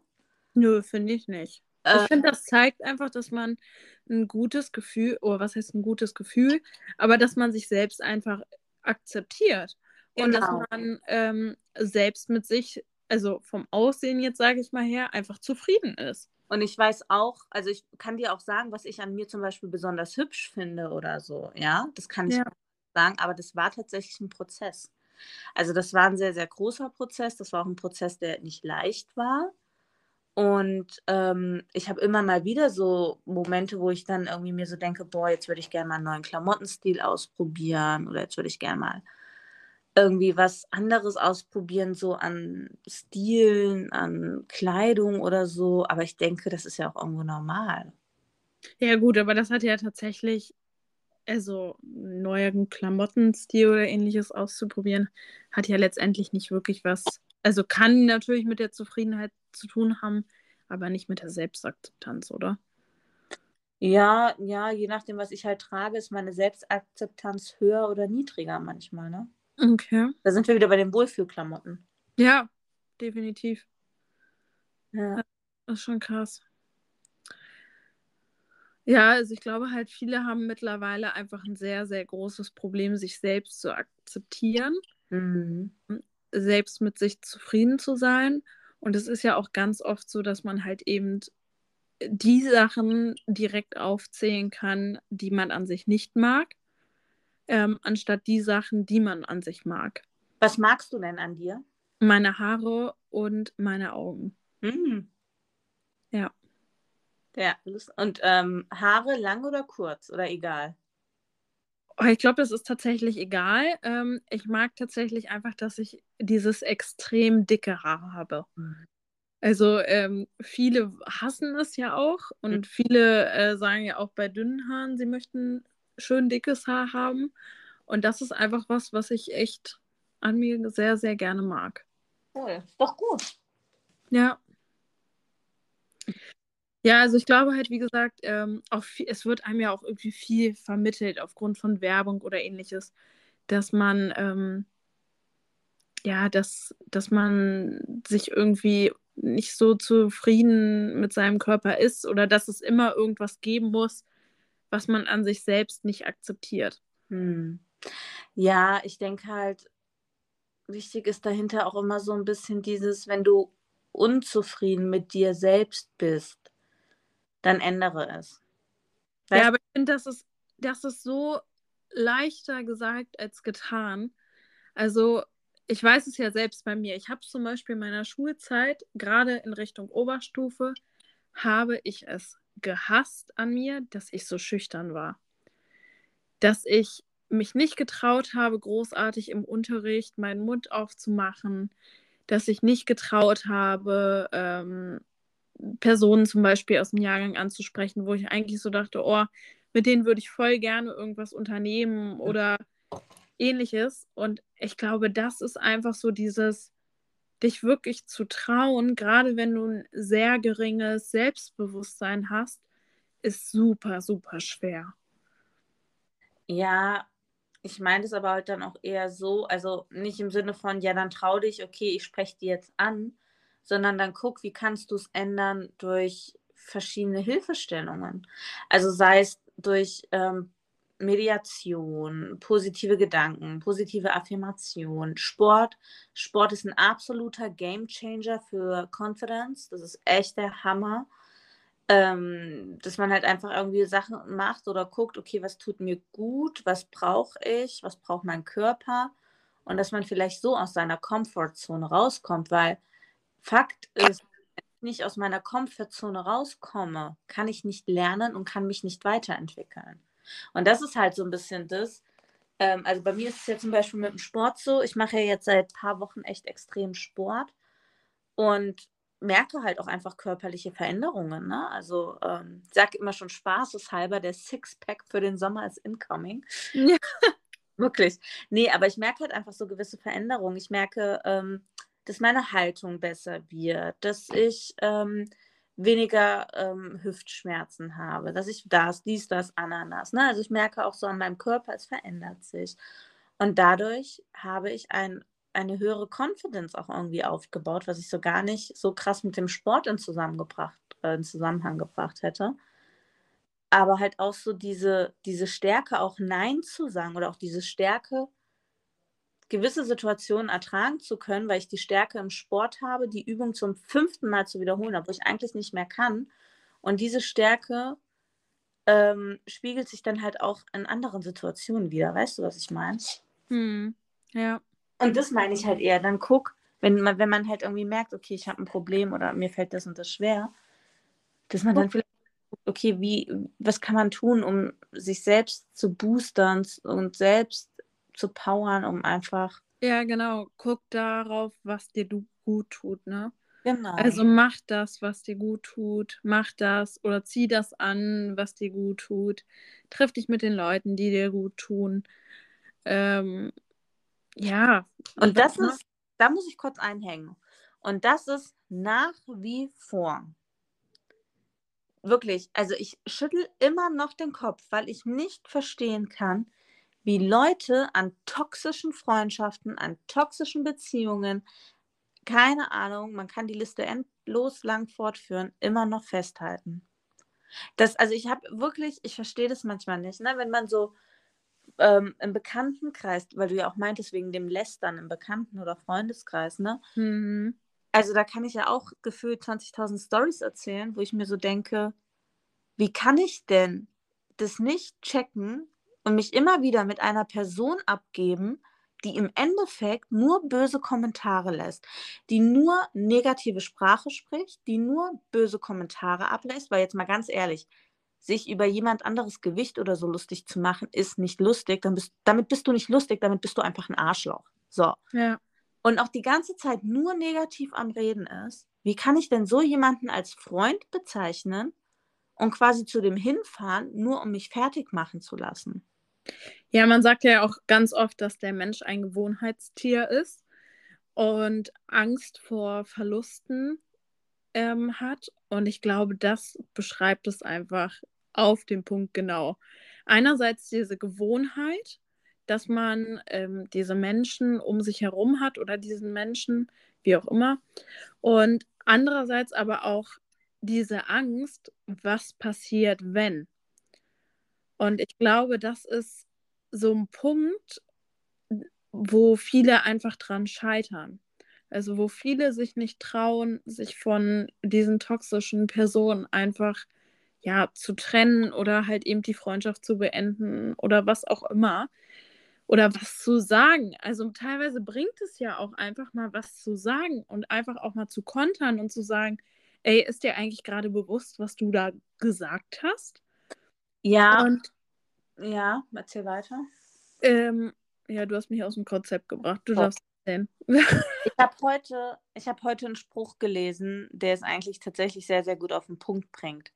Nö, finde ich nicht. Ich finde, das zeigt einfach, dass man ein gutes Gefühl, oder was heißt ein gutes Gefühl, aber dass man sich selbst einfach akzeptiert. Und dass genau. man ähm, selbst mit sich, also vom Aussehen jetzt, sage ich mal her, einfach zufrieden ist. Und ich weiß auch, also ich kann dir auch sagen, was ich an mir zum Beispiel besonders hübsch finde oder so, ja, das kann ich ja. sagen, aber das war tatsächlich ein Prozess. Also das war ein sehr, sehr großer Prozess, das war auch ein Prozess, der nicht leicht war. Und ähm, ich habe immer mal wieder so Momente, wo ich dann irgendwie mir so denke, boah, jetzt würde ich gerne mal einen neuen Klamottenstil ausprobieren oder jetzt würde ich gerne mal irgendwie was anderes ausprobieren, so an Stilen, an Kleidung oder so. Aber ich denke, das ist ja auch irgendwo normal. Ja, gut, aber das hat ja tatsächlich, also neueren Klamottenstil oder ähnliches auszuprobieren, hat ja letztendlich nicht wirklich was, also kann natürlich mit der Zufriedenheit zu tun haben, aber nicht mit der Selbstakzeptanz, oder? Ja, ja, je nachdem, was ich halt trage, ist meine Selbstakzeptanz höher oder niedriger manchmal, ne? Okay. Da sind wir wieder bei den Wohlfühlklamotten. Ja, definitiv. Ja. Das ist schon krass. Ja, also ich glaube halt, viele haben mittlerweile einfach ein sehr, sehr großes Problem, sich selbst zu akzeptieren, mhm. selbst mit sich zufrieden zu sein. Und es ist ja auch ganz oft so, dass man halt eben die Sachen direkt aufzählen kann, die man an sich nicht mag ähm, anstatt die Sachen, die man an sich mag. Was magst du denn an dir? Meine Haare und meine Augen. Mhm. Ja. Ja, und ähm, Haare lang oder kurz oder egal? Oh, ich glaube, das ist tatsächlich egal. Ähm, ich mag tatsächlich einfach, dass ich dieses extrem dicke Haar habe. Also ähm, viele hassen es ja auch und Mhm. viele äh, sagen ja auch bei dünnen Haaren, sie möchten schön dickes Haar haben. Und das ist einfach was, was ich echt an mir sehr, sehr gerne mag. Cool. Doch gut. Ja. Ja, also ich glaube halt, wie gesagt, ähm, auch viel, es wird einem ja auch irgendwie viel vermittelt aufgrund von Werbung oder ähnliches, dass man, ähm, ja, dass, dass man sich irgendwie nicht so zufrieden mit seinem Körper ist oder dass es immer irgendwas geben muss, was man an sich selbst nicht akzeptiert. Hm. Ja, ich denke halt, wichtig ist dahinter auch immer so ein bisschen dieses, wenn du unzufrieden mit dir selbst bist, dann ändere es. Weißt Ja, aber ich finde, das ist, das ist so leichter gesagt als getan. Also, ich weiß es ja selbst bei mir. Ich habe zum Beispiel in meiner Schulzeit, gerade in Richtung Oberstufe, habe ich es gehasst an mir, dass ich so schüchtern war. Dass ich mich nicht getraut habe, großartig im Unterricht meinen Mund aufzumachen, dass ich nicht getraut habe, ähm, Personen zum Beispiel aus dem Jahrgang anzusprechen, wo ich eigentlich so dachte, oh, mit denen würde ich voll gerne irgendwas unternehmen oder ähnliches. Und ich glaube, das ist einfach so dieses, dich wirklich zu trauen, gerade wenn du ein sehr geringes Selbstbewusstsein hast, ist super, super schwer. Ja, ich meine es aber halt dann auch eher so, also nicht im Sinne von, ja, dann trau dich, okay, ich spreche dir jetzt an, sondern dann guck, wie kannst du es ändern durch verschiedene Hilfestellungen. Also sei es durch ähm, Mediation, positive Gedanken, positive Affirmation, Sport. Sport ist ein absoluter Gamechanger für Confidence. Das ist echt der Hammer. Ähm, dass man halt einfach irgendwie Sachen macht oder guckt, okay, was tut mir gut, was brauche ich, was braucht mein Körper und dass man vielleicht so aus seiner Comfortzone rauskommt, weil Fakt ist, wenn ich nicht aus meiner Comfortzone rauskomme, kann ich nicht lernen und kann mich nicht weiterentwickeln. Und das ist halt so ein bisschen das. Ähm, also bei mir ist es ja zum Beispiel mit dem Sport so, ich mache ja jetzt seit ein paar Wochen echt extrem Sport und merke halt auch einfach körperliche Veränderungen. Ne? Also ähm, ich sage immer schon spaßeshalber, der Sixpack für den Sommer ist incoming. Ja. Wirklich. Nee, aber ich merke halt einfach so gewisse Veränderungen. Ich merke, ähm, dass meine Haltung besser wird, dass ich ähm, weniger ähm, Hüftschmerzen habe, dass ich das, dies, das, Ananas. Ne? Also ich merke auch so an meinem Körper, es verändert sich. Und dadurch habe ich ein, eine höhere Confidence auch irgendwie aufgebaut, was ich so gar nicht so krass mit dem Sport in, zusammengebracht, äh, in Zusammenhang gebracht hätte. Aber halt auch so diese, diese Stärke, auch Nein zu sagen oder auch diese Stärke, gewisse Situationen ertragen zu können, weil ich die Stärke im Sport habe, die Übung zum fünften Mal zu wiederholen, obwohl ich eigentlich nicht mehr kann. Und diese Stärke ähm, spiegelt sich dann halt auch in anderen Situationen wieder. Weißt du, was ich meine? Hm. Ja. Und das meine ich halt eher. Dann guck, wenn man, wenn man halt irgendwie merkt, okay, ich habe ein Problem oder mir fällt das und das schwer, dass man dann vielleicht guckt, okay, wie, was kann man tun, um sich selbst zu boostern und selbst zu powern, um einfach. Ja, genau. Guck darauf, was dir du gut tut, ne? Genau. Also mach das, was dir gut tut. Mach das oder zieh das an, was dir gut tut. Triff dich mit den Leuten, die dir gut tun. Ähm, ja. Und das was ist, da muss ich kurz einhängen. Und das ist nach wie vor. Wirklich, also ich schüttel immer noch den Kopf, weil ich nicht verstehen kann, wie Leute an toxischen Freundschaften, an toxischen Beziehungen, keine Ahnung, man kann die Liste endlos lang fortführen, immer noch festhalten. Das, also ich habe wirklich, ich verstehe das manchmal nicht, ne? wenn man so ähm, im Bekanntenkreis, weil du ja auch meintest, wegen dem Lästern im Bekannten- oder Freundeskreis, ne? Mhm. Also da kann ich ja auch gefühlt 20.000 Stories erzählen, wo ich mir so denke, wie kann ich denn das nicht checken und mich immer wieder mit einer Person abgeben, die im Endeffekt nur böse Kommentare lässt, die nur negative Sprache spricht, die nur böse Kommentare ablässt, weil jetzt mal ganz ehrlich, sich über jemand anderes Gewicht oder so lustig zu machen, ist nicht lustig. Dann bist, damit bist du nicht lustig, damit bist du einfach ein Arschloch. So. Ja. Und auch die ganze Zeit nur negativ am Reden ist, wie kann ich denn so jemanden als Freund bezeichnen und quasi zu dem hinfahren, nur um mich fertig machen zu lassen? Ja, man sagt ja auch ganz oft, dass der Mensch ein Gewohnheitstier ist und Angst vor Verlusten ähm, hat. Und ich glaube, das beschreibt es einfach auf den Punkt genau. Einerseits diese Gewohnheit, dass man ähm, diese Menschen um sich herum hat oder diesen Menschen, wie auch immer. Und andererseits aber auch diese Angst, was passiert, wenn. Und ich glaube, das ist so ein Punkt, wo viele einfach dran scheitern. Also wo viele sich nicht trauen, sich von diesen toxischen Personen einfach ja zu trennen oder halt eben die Freundschaft zu beenden oder was auch immer oder was zu sagen. Also teilweise bringt es ja auch einfach mal was zu sagen und einfach auch mal zu kontern und zu sagen, ey, ist dir eigentlich gerade bewusst, was du da gesagt hast? Ja. Und ja, erzähl weiter. ähm, ja, du hast mich aus dem Konzept gebracht. Du Oh. darfst erzählen. Ich habe heute, ich hab heute einen Spruch gelesen, der es eigentlich tatsächlich sehr, sehr gut auf den Punkt bringt.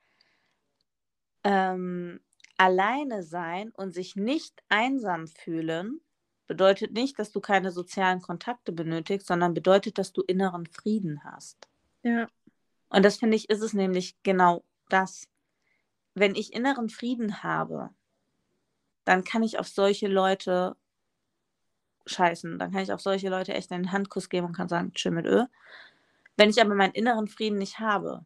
Ähm, alleine sein und sich nicht einsam fühlen bedeutet nicht, dass du keine sozialen Kontakte benötigst, sondern bedeutet, dass du inneren Frieden hast. ja, Und das finde ich, ist es nämlich genau das. Wenn ich inneren Frieden habe, dann kann ich auf solche Leute scheißen. Dann kann ich auf solche Leute echt einen Handkuss geben und kann sagen, tschö mit Ö. Wenn ich aber meinen inneren Frieden nicht habe,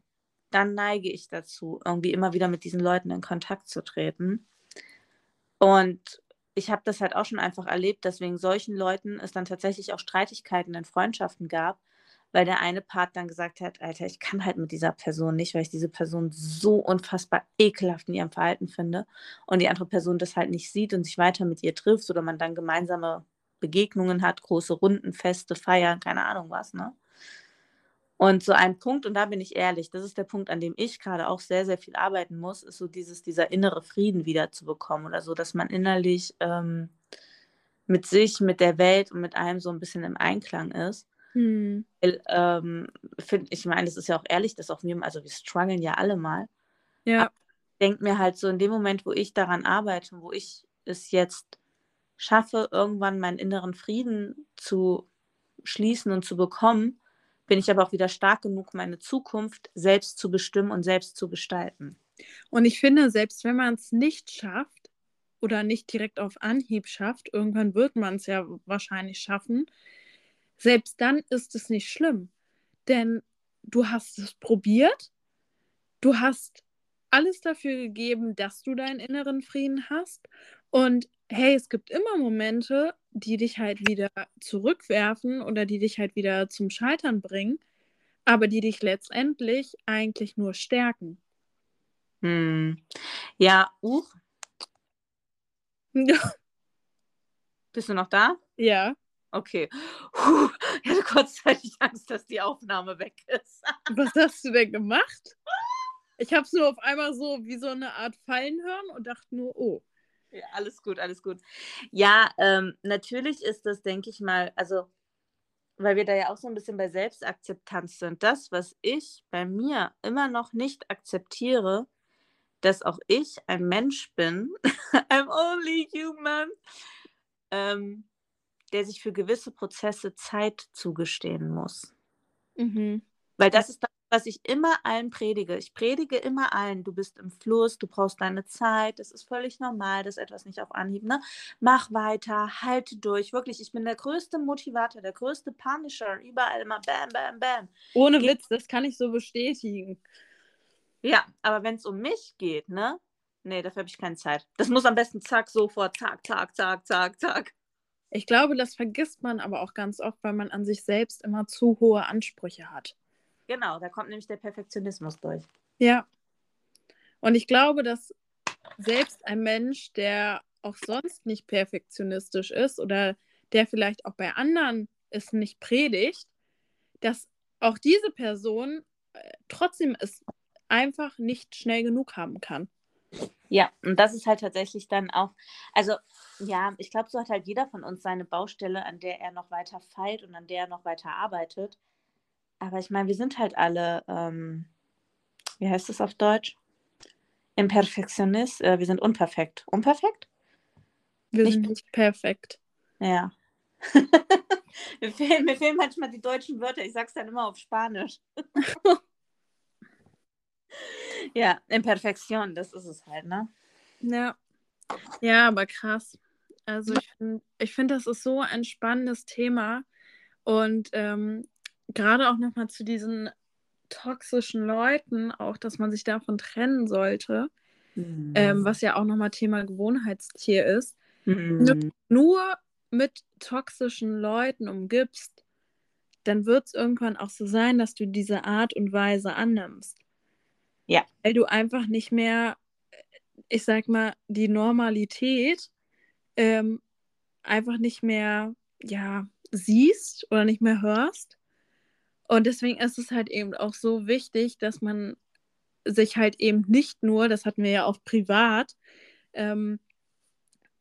dann neige ich dazu, irgendwie immer wieder mit diesen Leuten in Kontakt zu treten. Und ich habe das halt auch schon einfach erlebt, dass wegen solchen Leuten es dann tatsächlich auch Streitigkeiten in Freundschaften gab, weil der eine Part dann gesagt hat, Alter, ich kann halt mit dieser Person nicht, weil ich diese Person so unfassbar ekelhaft in ihrem Verhalten finde und die andere Person das halt nicht sieht und sich weiter mit ihr trifft oder man dann gemeinsame Begegnungen hat, große Runden, Feste, Feiern, keine Ahnung was, ne? Und so ein Punkt, und da bin ich ehrlich, das ist der Punkt, an dem ich gerade auch sehr, sehr viel arbeiten muss, ist so dieses, dieser innere Frieden wieder zu bekommen oder so, dass man innerlich ähm, mit sich, mit der Welt und mit allem so ein bisschen im Einklang ist. Hm. Weil, ähm, find, ich meine, das ist ja auch ehrlich, dass auch wir, also wir strugglen ja alle mal. ja, denke mir halt so in dem Moment, wo ich daran arbeite, wo ich es jetzt schaffe, irgendwann meinen inneren Frieden zu schließen und zu bekommen, bin ich aber auch wieder stark genug, meine Zukunft selbst zu bestimmen und selbst zu gestalten. Und ich finde, selbst wenn man es nicht schafft oder nicht direkt auf Anhieb schafft, irgendwann wird man es ja wahrscheinlich schaffen, selbst dann ist es nicht schlimm. Denn du hast es probiert, du hast alles dafür gegeben, dass du deinen inneren Frieden hast. Und hey, es gibt immer Momente, die dich halt wieder zurückwerfen oder die dich halt wieder zum Scheitern bringen, aber die dich letztendlich eigentlich nur stärken. Hm. Ja, uh, bist du noch da? ja. Okay. Puh, ich hatte kurzzeitig Angst, dass die Aufnahme weg ist. Was hast du denn gemacht? Ich habe es nur auf einmal so wie so eine Art Fallen hören und dachte nur, oh. Ja, alles gut, alles gut. Ja, ähm, natürlich ist das, denke ich mal, also, weil wir da ja auch so ein bisschen bei Selbstakzeptanz sind. Das, was ich bei mir immer noch nicht akzeptiere, dass auch ich ein Mensch bin, I'm only human, ähm, der sich für gewisse Prozesse Zeit zugestehen muss. Mhm. Weil das ist das, was ich immer allen predige. Ich predige immer allen, du bist im Fluss, du brauchst deine Zeit, das ist völlig normal, dass etwas nicht auf Anhieb, ne? Mach weiter, halte durch. Wirklich, ich bin der größte Motivator, der größte Punisher, überall immer bam, bam, bam. Ohne Ge- Witz, das kann ich so bestätigen. Ja, aber wenn es um mich geht, ne? Nee, dafür habe ich keine Zeit. Das muss am besten zack, sofort, zack, zack, zack, zack, zack. Ich glaube, das vergisst man aber auch ganz oft, weil man an sich selbst immer zu hohe Ansprüche hat. Genau, da kommt nämlich der Perfektionismus durch. Ja. Und ich glaube, dass selbst ein Mensch, der auch sonst nicht perfektionistisch ist oder der vielleicht auch bei anderen es nicht predigt, dass auch diese Person äh, trotzdem es einfach nicht schnell genug haben kann. Ja, und das ist halt tatsächlich dann auch, also ja, ich glaube, so hat halt jeder von uns seine Baustelle, an der er noch weiter feilt und an der er noch weiter arbeitet. Aber ich meine, wir sind halt alle, ähm, wie heißt es auf Deutsch? Imperfektionist, äh, wir sind unperfekt. Unperfekt? Wir nicht sind nicht perfekt. Ja. mir, fehlen, mir fehlen manchmal die deutschen Wörter, ich sag's dann immer auf Spanisch. ja, Imperfektion, das ist es halt, ne? Ja. Ja, aber krass. Also ich finde, ich find, das ist so ein spannendes Thema. Und ähm, gerade auch nochmal zu diesen toxischen Leuten, auch dass man sich davon trennen sollte, mhm. ähm, was ja auch nochmal Thema Gewohnheitstier ist. Mhm. Wenn du nur mit toxischen Leuten umgibst, dann wird es irgendwann auch so sein, dass du diese Art und Weise annimmst. Ja. Weil du einfach nicht mehr, ich sag mal, die Normalität ähm, einfach nicht mehr, ja, siehst oder nicht mehr hörst. Und deswegen ist es halt eben auch so wichtig, dass man sich halt eben nicht nur, das hatten wir ja auch privat, ähm,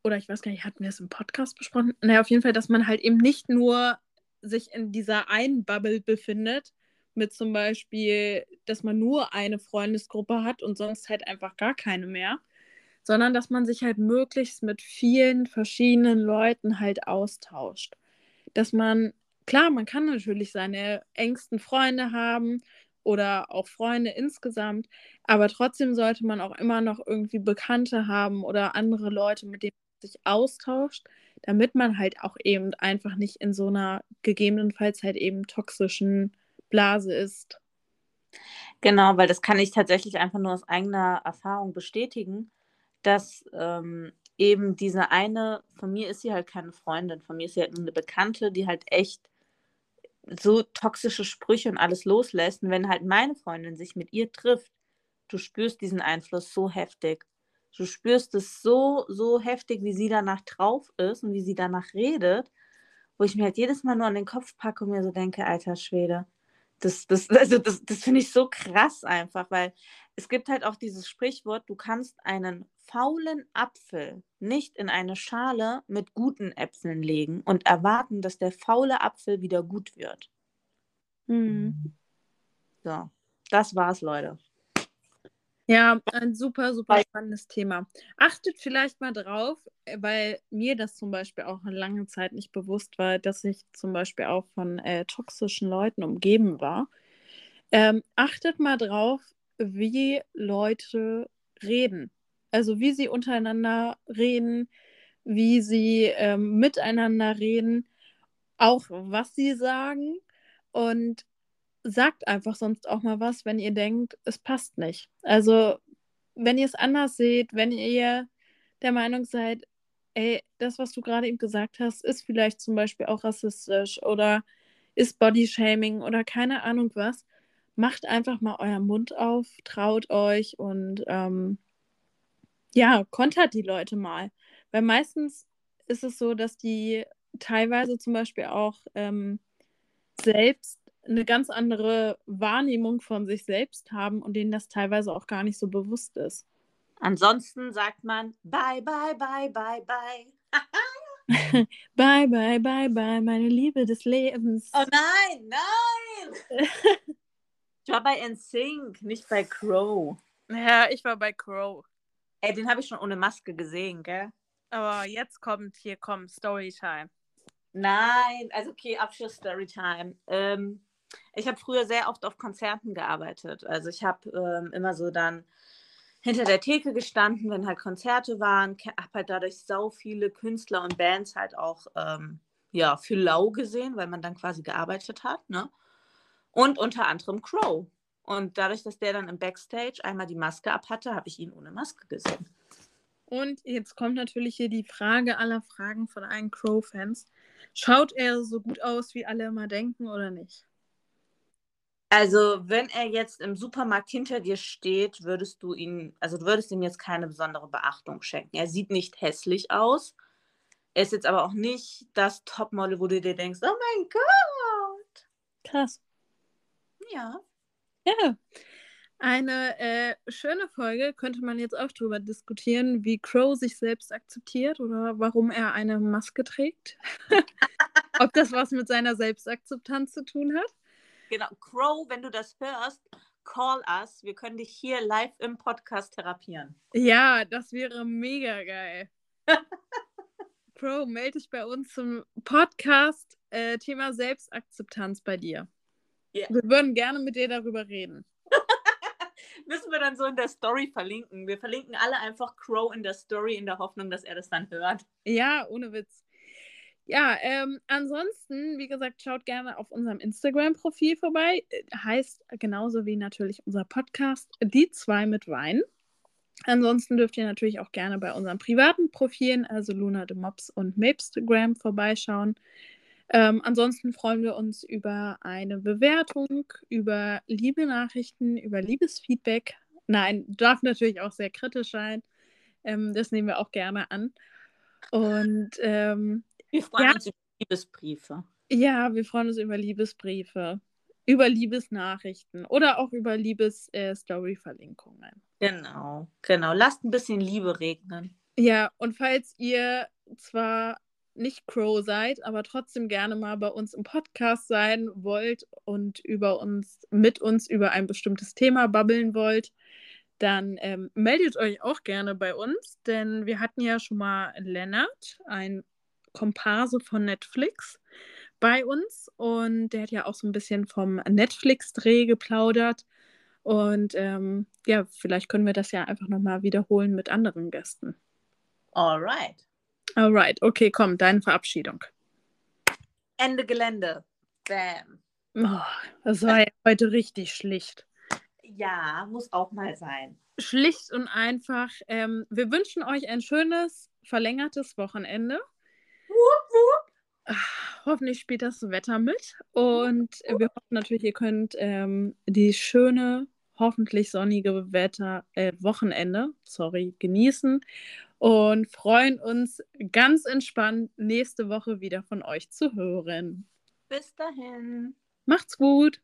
oder ich weiß gar nicht, hatten wir es im Podcast besprochen? Naja, auf jeden Fall, dass man halt eben nicht nur sich in dieser einen Bubble befindet, mit zum Beispiel, dass man nur eine Freundesgruppe hat und sonst halt einfach gar keine mehr, sondern dass man sich halt möglichst mit vielen verschiedenen Leuten halt austauscht. Dass man, klar, man kann natürlich seine engsten Freunde haben oder auch Freunde insgesamt, aber trotzdem sollte man auch immer noch irgendwie Bekannte haben oder andere Leute, mit denen man sich austauscht, damit man halt auch eben einfach nicht in so einer gegebenenfalls halt eben toxischen Blase ist. Genau, weil das kann ich tatsächlich einfach nur aus eigener Erfahrung bestätigen, dass ähm, eben diese eine, von mir ist sie halt keine Freundin, von mir ist sie halt nur eine Bekannte, die halt echt so toxische Sprüche und alles loslässt. Und wenn halt meine Freundin sich mit ihr trifft, du spürst diesen Einfluss so heftig. Du spürst es so, so heftig, wie sie danach drauf ist und wie sie danach redet, wo ich mir halt jedes Mal nur an den Kopf packe und mir so denke, alter Schwede, das, das, also das, das finde ich so krass einfach, weil es gibt halt auch dieses Sprichwort, du kannst einen faulen Apfel nicht in eine Schale mit guten Äpfeln legen und erwarten, dass der faule Apfel wieder gut wird. Mhm. So, das war's, Leute. Ja, ein super, super spannendes Thema. Achtet vielleicht mal drauf, äh, weil mir das zum Beispiel auch eine lange Zeit nicht bewusst war, dass ich zum Beispiel auch von äh, toxischen Leuten umgeben war. Ähm, achtet mal drauf, wie Leute reden. Also wie sie untereinander reden, wie sie ähm, miteinander reden, auch was sie sagen. Und sagt einfach sonst auch mal was, wenn ihr denkt, es passt nicht. Also, wenn ihr es anders seht, wenn ihr der Meinung seid, ey, das, was du gerade eben gesagt hast, ist vielleicht zum Beispiel auch rassistisch oder ist Bodyshaming oder keine Ahnung was, macht einfach mal euren Mund auf, traut euch und ähm, ja, kontert die Leute mal. Weil meistens ist es so, dass die teilweise zum Beispiel auch ähm, selbst eine ganz andere Wahrnehmung von sich selbst haben und denen das teilweise auch gar nicht so bewusst ist. Ansonsten sagt man bye, bye, bye, bye, bye. bye, bye, bye, bye, meine Liebe des Lebens. Oh nein, nein! ich war bei NSYNC, nicht bei Crow. Ja, ich war bei Crow. Ey, den habe ich schon ohne Maske gesehen, gell? Aber jetzt kommt, hier kommt Storytime. Nein, also okay, Abschluss Storytime. Ähm, ich habe früher sehr oft auf Konzerten gearbeitet. Also ich habe ähm, immer so dann hinter der Theke gestanden, wenn halt Konzerte waren, habe halt dadurch so viele Künstler und Bands halt auch ähm, ja, für lau gesehen, weil man dann quasi gearbeitet hat. Ne? Und unter anderem Crow. Und dadurch, dass der dann im Backstage einmal die Maske ab hatte, habe ich ihn ohne Maske gesehen. Und jetzt kommt natürlich hier die Frage aller Fragen von allen Crow-Fans. Schaut er so gut aus, wie alle immer denken, oder nicht? Also, wenn er jetzt im Supermarkt hinter dir steht, würdest du ihn, also du würdest ihm jetzt keine besondere Beachtung schenken. Er sieht nicht hässlich aus. Er ist jetzt aber auch nicht das Topmodel, wo du dir denkst, oh mein Gott. Krass. Ja. Ja. Eine äh, schöne Folge könnte man jetzt auch darüber diskutieren, wie Crow sich selbst akzeptiert oder warum er eine Maske trägt. Ob das was mit seiner Selbstakzeptanz zu tun hat. Genau, Crow, wenn du das hörst, call us. Wir können dich hier live im Podcast therapieren. Ja, das wäre mega geil. Crow, melde dich bei uns zum Podcast äh, Thema Selbstakzeptanz bei dir. Yeah. Wir würden gerne mit dir darüber reden. Müssen wir dann so in der Story verlinken. Wir verlinken alle einfach Crow in der Story in der Hoffnung, dass er das dann hört. Ja, ohne Witz. Ja, ähm, ansonsten, wie gesagt, schaut gerne auf unserem Instagram-Profil vorbei. Heißt genauso wie natürlich unser Podcast Die zwei mit Wein. Ansonsten dürft ihr natürlich auch gerne bei unseren privaten Profilen, also Luna de Mops und Mapstagram, vorbeischauen. Ähm, ansonsten freuen wir uns über eine Bewertung, über liebe Nachrichten, über Liebesfeedback. Nein, darf natürlich auch sehr kritisch sein. Ähm, das nehmen wir auch gerne an. Und ähm, wir freuen ja, uns über Liebesbriefe. Ja, wir freuen uns über Liebesbriefe, über Liebesnachrichten oder auch über Liebes-Story-Verlinkungen. Äh, genau, genau. Lasst ein bisschen Liebe regnen. Ja, und falls ihr zwar nicht Crow seid, aber trotzdem gerne mal bei uns im Podcast sein wollt und über uns, mit uns über ein bestimmtes Thema babbeln wollt, dann ähm, meldet euch auch gerne bei uns, denn wir hatten ja schon mal Lennart, ein Komparse von Netflix, bei uns und der hat ja auch so ein bisschen vom Netflix-Dreh geplaudert. Und ähm, ja, vielleicht können wir das ja einfach nochmal wiederholen mit anderen Gästen. Alright. Alright, okay, komm, deine Verabschiedung. Ende Gelände. Bam. Oh, das war ja heute richtig schlicht. Ja, muss auch mal sein. Schlicht und einfach. Ähm, wir wünschen euch ein schönes, verlängertes Wochenende. Wupp, wupp. Ach, hoffentlich spielt das Wetter mit. Und wir hoffen natürlich, ihr könnt ähm, die schöne, hoffentlich sonnige Wetter, äh, Wochenende, sorry, genießen und freuen uns ganz entspannt nächste Woche wieder von euch zu hören. Bis dahin. Macht's gut.